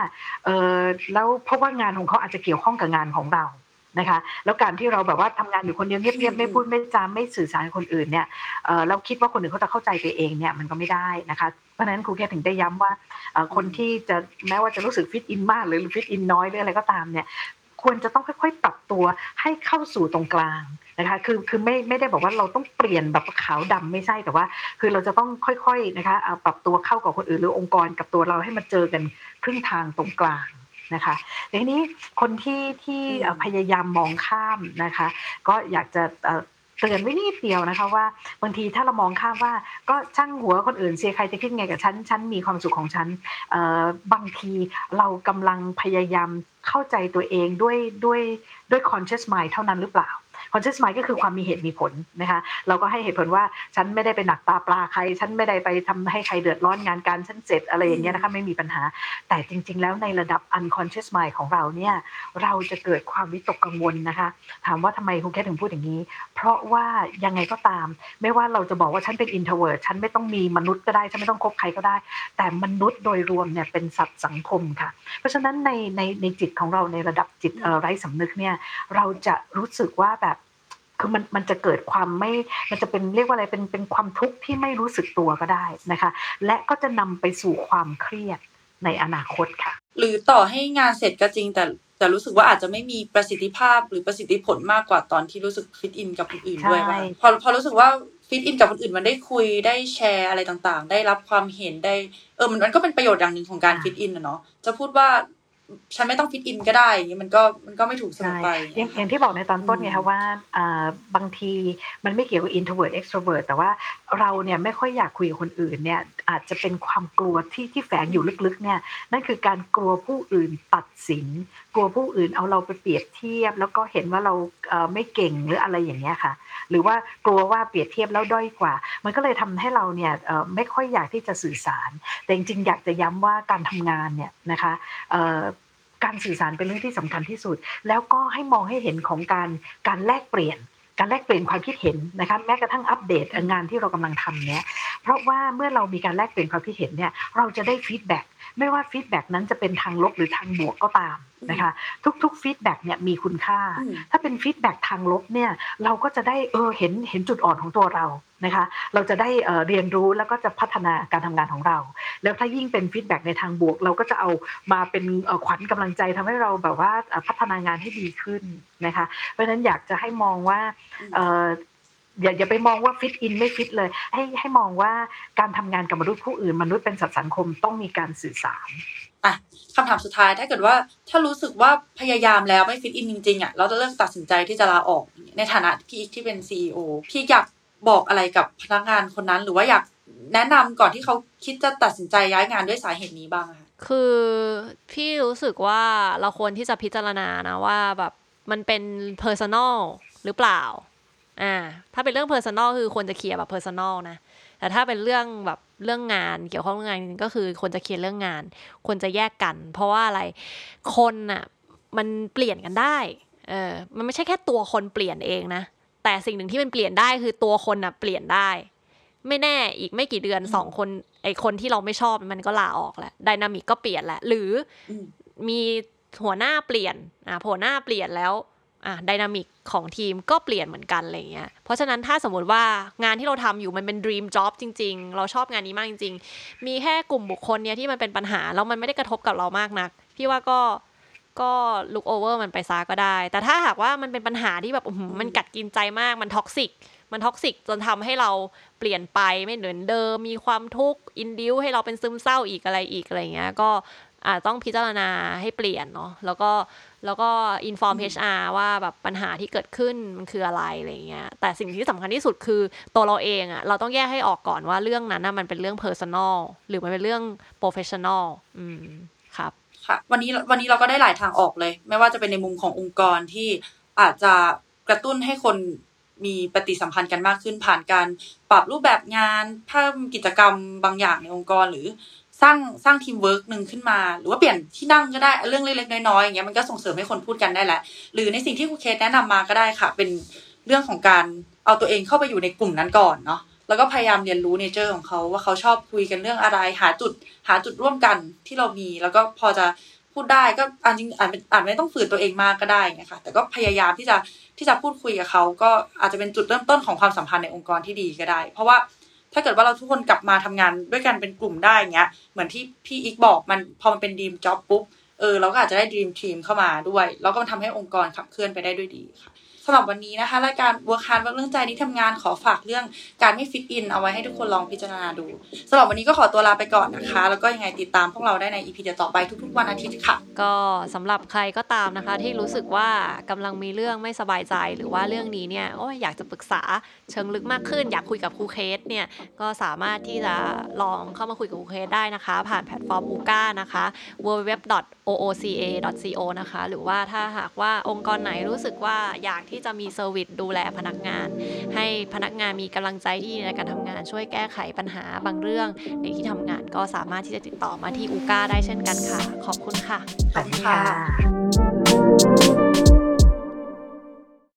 เออแล้วเพราะว่างานของเขาอาจจะเกี่ยวข้องกับงานของเรา นะคะ แล้วการที่เราแบบว่าทำงานอยู่คนเดียวเงียบๆไม่พูดไม่จาไม่สื่อสารกับคนอื่นเนี่ยเราคิดว่าคนอื่นเขาจะเข้าใจไปเองเนี่ยมันก็ไม่ได้นะคะเพราะฉะนั้นครูแค่ถึงได้ย้ำว่าคนที่จะแม้ว่าจะรู้สึกฟิตอินมากหรือฟิตอินน้อยหรืออะไรก็ตามเนี่ยควรจะต้องค่อยๆ ปรับตัวให้เข้าสู่ตรงกลางนะคะ คือคือไม่ไม่ได้บอกว่าเราต้องเปลี่ยนแบบขาวดำไม่ใช่แต่ว่า คือเราจะต้องค่อยๆนะคะปรับตัวเข้ากับคนอื่นหรือองค์กรกับตัวเราให้มาเจอกันครึ่งทางตรงกลาง นะคะทีนี้คนที่ที่พยายามมองข้ามนะคะ ก็อยากจะเตือนไว้นิดเดียวนะคะว่าบางทีถ้าเรามองข้ามว่าก็ช่างหัวคนอื่นเสียใครจะคิดไงกับฉันฉันมีความสุขของฉันบางทีเรากำลังพยายามเข้าใจตัวเองด้วยด้วยด้วย conscious mind เท่านั้นหรือเปล่า คอนเซนต์มายก็คือความมีเหตุมีผลนะคะเราก็ให้เหตุผลว่าฉันไม่ได้ไปหนักตาปลาใคร ฉันไม่ได้ไปทำให้ใครเดือดร้อนงานการฉันเสร็จอะไรอย่างเงี้ยนะคะไม่มีปัญหา แต่จริง ๆ แล้วในระดับ unconscious mind ของเราเนี่ยเราจะเกิดความวิตกกังวลนะคะ ถามว่าทำไมคุณแค่ถึงพูดอย่างนี้ เพราะว่ายังไงก็ตาม ไม่ว่าเราจะบอกว่าฉันเป็น introvert ฉันไม่ต้องมีมนุษย์ก็ได้ฉันไม่ต้องคบใครก็ได้ แต่มนุษย์โดยรวมเนี่ยเป็นสัตว์สังคมค่ะ เพราะฉะนั้นในในในจิตของเราในระดับจิตไร้สำนึกเนี่ยเราจะรู้สึกว่าแบบ คือมันมันจะเกิดความไม่ มันจะเป็นเรียกว่าอะไรเป็นเป็นความทุกข์ที่ไม่รู้สึกตัวก็ได้นะคะ และก็จะนำไปสู่ความเครียดในอนาคตค่ะ หรือต่อให้งานเสร็จก็จริงแต่แต่รู้สึกว่าอาจจะไม่มีประสิทธิภาพหรือประสิทธิผลมากกว่าตอนที่รู้สึก fit in กับคนอื่นด้วยว่าพอพอรู้สึกว่า fit in กับคนอื่นมันได้คุยได้แชร์อะไรต่างๆ ได้รับความเห็นได้เออมันมันก็เป็นประโยชน์อย่างหนึ่งของการ fit in นะเนาะจะพูดว่า ฉันไม่ต้อง fit in ก็ได้อย่างนี้มันก็มันก็ไม่ถูกเสมอไปอย่างที่บอกในตอนต้นไงคะว่าบางทีมันไม่เกี่ยวกับ introvert extrovert แต่ว่าเราเนี่ยไม่ค่อยอยากคุยกับคนอื่นเนี่ยอาจจะเป็นความกลัวที่ที่แฝงอยู่ลึกๆเนี่ยนั่นคือการกลัวผู้อื่นตัดสิน กลัวผู้อื่นเอาเราไปเปรียบเทียบ แล้วก็เห็นว่าเราไม่เก่งหรืออะไรอย่างเงี้ยค่ะ หรือว่ากลัวว่าเปรียบเทียบแล้วด้อยกว่า มันก็เลยทำให้เราเนี่ยไม่ค่อยอยากที่จะสื่อสาร แต่จริงๆอยากจะย้ำว่าการทำงานเนี่ยนะคะการสื่อสารเป็นเรื่องที่สำคัญที่สุด แล้วก็ให้มองให้เห็นของการการแลกเปลี่ยนการแลกเปลี่ยนความคิดเห็นนะคะแม้กระทั่งอัปเดตงานที่เรากำลังทำเนี้ยเพราะว่าเมื่อเรามีการแลกเปลี่ยนความคิดเห็นเนี่ยเราจะได้ feedback ไม่ว่า feedback นั้นจะเป็นทางลบหรือทางบวกก็ตามนะคะ ทุกๆ feedback เนี่ยมีคุณค่า ถ้าเป็น feedback ทางลบเนี่ยเราก็จะได้เออเห็นเห็นจุดอ่อนของตัวเรานะคะ เราจะได้เรียนรู้แล้วก็จะพัฒนาการทำงานของเรา แล้วถ้ายิ่งเป็น feedback ในทางบวก เราก็จะเอามาเป็นขวัญกำลังใจทำให้เราแบบว่าพัฒนางานให้ดีขึ้นนะคะ เพราะฉะนั้นอยากจะให้มองว่า อย่าอย่าไปมองว่า fit in ไม่ฟิตเลย ให้ให้มองว่าการทำงานกับมนุษย์ผู้อื่น มนุษย์เป็นสัตว์สังคมต้องมีการสื่อสารอะคำถามสุดท้ายถ้าเกิดว่าถ้ารู้สึกว่าพยายามแล้วไม่ fit in จริงๆอะเราจะเริ่มตัดสินใจที่จะลาออกในฐานะพี่ที่เป็น CEO พี่อยากบอกอะไรกับพนักงานคนนั้น หรือว่าอยากแนะนำก่อนที่เขาคิดจะตัดสินใจย้ายงานด้วยสาเหตุนี้บ้างคะคือพี่รู้สึกว่าเราควรที่จะพิจารณานะว่าแบบมันเป็น personal หรือเปล่า อ่า ถ้าเป็นเรื่อง personal คือควรจะเคลียร์แบบ personal นะ แต่ถ้าเป็นเรื่องแบบเรื่องงานเกี่ยวข้องกับงานก็คือควรจะเคลียร์เรื่องงาน ควรจะแยกกัน เพราะว่าอะไรคนน่ะมันเปลี่ยนกันได้ เออ มันไม่ใช่แค่ตัวคนเปลี่ยนเองนะ แต่สิ่งหนึ่งที่มันเปลี่ยนได้คือตัวคนน่ะเปลี่ยนได้ ไม่แน่อีกไม่กี่เดือนสองคนไอคนที่เราไม่ชอบมันก็ลาออกแหละ dynamic ก็เปลี่ยนแหละ หรือมีหัวหน้าเปลี่ยน อ่าหัวหน้าเปลี่ยนแล้ว อะ dynamic ของทีมก็เปลี่ยนเหมือนกันอะไรเงี้ย เพราะฉะนั้นถ้าสมมติว่างานที่เราทำอยู่มันเป็น dream job จริง ๆ เราชอบงานนี้มากจริง ๆ มีแค่กลุ่มบุคคลเนี้ยที่มันเป็นปัญหาแล้วมันไม่ได้กระทบกับเรามากนัก พี่ว่าก็ก็ look over มันไปซะก็ได้ แต่ถ้าหากว่ามันเป็นปัญหาที่แบบมันกัดกินใจมากมัน toxic มัน toxic จนทำให้เราเปลี่ยนไปไม่เหมือนเดิมมีความทุกข์ induce ให้เราเป็นซึมเศร้าอีกอะไรอีกอะไรเงี้ยก็ อาจต้องพิจารณาให้เปลี่ยนเนาะแล้วก็แล้วก็อินฟอร์ม HR ว่าแบบปัญหาที่เกิดขึ้นมันคืออะไรอะไรเงี้ยแต่สิ่งที่สำคัญที่สุดคือตัวเราเองอะเราต้องแยกให้ออกก่อนว่าเรื่องนั้นนะมันเป็นเรื่อง personal หรือมันเป็นเรื่อง professional อืมครับค่ะ วันนี้วันนี้เราก็ได้หลายทางออกเลย ไม่ว่าจะเป็นในมุมขององค์กรที่อาจจะกระตุ้นให้คนมีปฏิสัมพันธ์กันมากขึ้นผ่านการปรับรูปแบบงานเพิ่มกิจกรรมบางอย่างในองค์กรหรือ สร้างสร้างทีมเวิร์กหนึ่งขึ้นมา หรือว่าเปลี่ยนที่นั่งก็ได้เรื่องเล็กๆน้อยๆอย่างเงี้ยมันก็ส่งเสริมให้คนพูดกันได้แหละ หรือในสิ่งที่ครูเคสแนะนำมาก็ได้ค่ะ เป็นเรื่องของการเอาตัวเองเข้าไปอยู่ในกลุ่มนั้นก่อนเนาะแล้วก็พยายามเรียนรู้ nature ของเขาว่าเขาชอบคุยกันเรื่องอะไร หาจุดหาจุดร่วมกันที่เรามี แล้วก็พอจะพูดได้ก็อาจจริงอาจอาจไม่ต้องฝืนตัวเองมากก็ได้ไงค่ะแต่ก็พยายามที่จะที่จะพูดคุยกับเขาก็อาจจะเป็นจุดเริ่มต้นของความสัมพันธ์ในองค์กรที่ดีก็ได้ เพราะว่า ถ้าเกิดว่าเราทุกคนกลับมาทำงานด้วยกันเป็นกลุ่มได้เงี้ย เหมือนที่พี่อีกบอกมันพอมันเป็นดีมจ็อบปุ๊บ เออเราก็อาจจะได้ดีมทีมเข้ามาด้วย แล้วก็มันทำให้องค์กรขับเคลื่อนไปได้ด้วยดีค่ะ สำหรับวันนี้นะคะรายการ Work Hard เรื่องใจนี้ทำงานขอฝากเรื่องการไม่ฟิตอินเอาไว้ให้ทุกคนลองพิจารณาดูสำหรับวันนี้ก็ขอตัวลาไปก่อนนะคะ แล้วก็ยังไงติดตามพวกเราได้ใน EP เดียวต่อไปทุกๆวันอาทิตย์ค่ะ ก็สำหรับใครก็ตามนะคะ ที่รู้สึกว่ากำลังมีเรื่องไม่สบายใจหรือว่าเรื่องนี้เนี่ยโอ้ยอยากจะปรึกษาเชิงลึกมากขึ้น อยากคุยกับครูเคสเนี่ยก็สามารถที่จะลองเข้ามาคุยกับครูเคสได้นะคะ ผ่านแพลตฟอร์ม Ooca นะคะ www.ooca.co นะคะ หรือว่าถ้าหากว่าองค์กรไหนรู้สึกว่าอยากที่จะมี service ดูแลพนักงาน ให้พนักงานมีกำลังใจที่ในการทำงาน ช่วยแก้ไขปัญหาบางเรื่องในที่ทำงานก็สามารถที่จะติดต่อมาที่ Ooca ได้เช่นกันค่ะ ขอบคุณค่ะ ขอบคุณค่ะ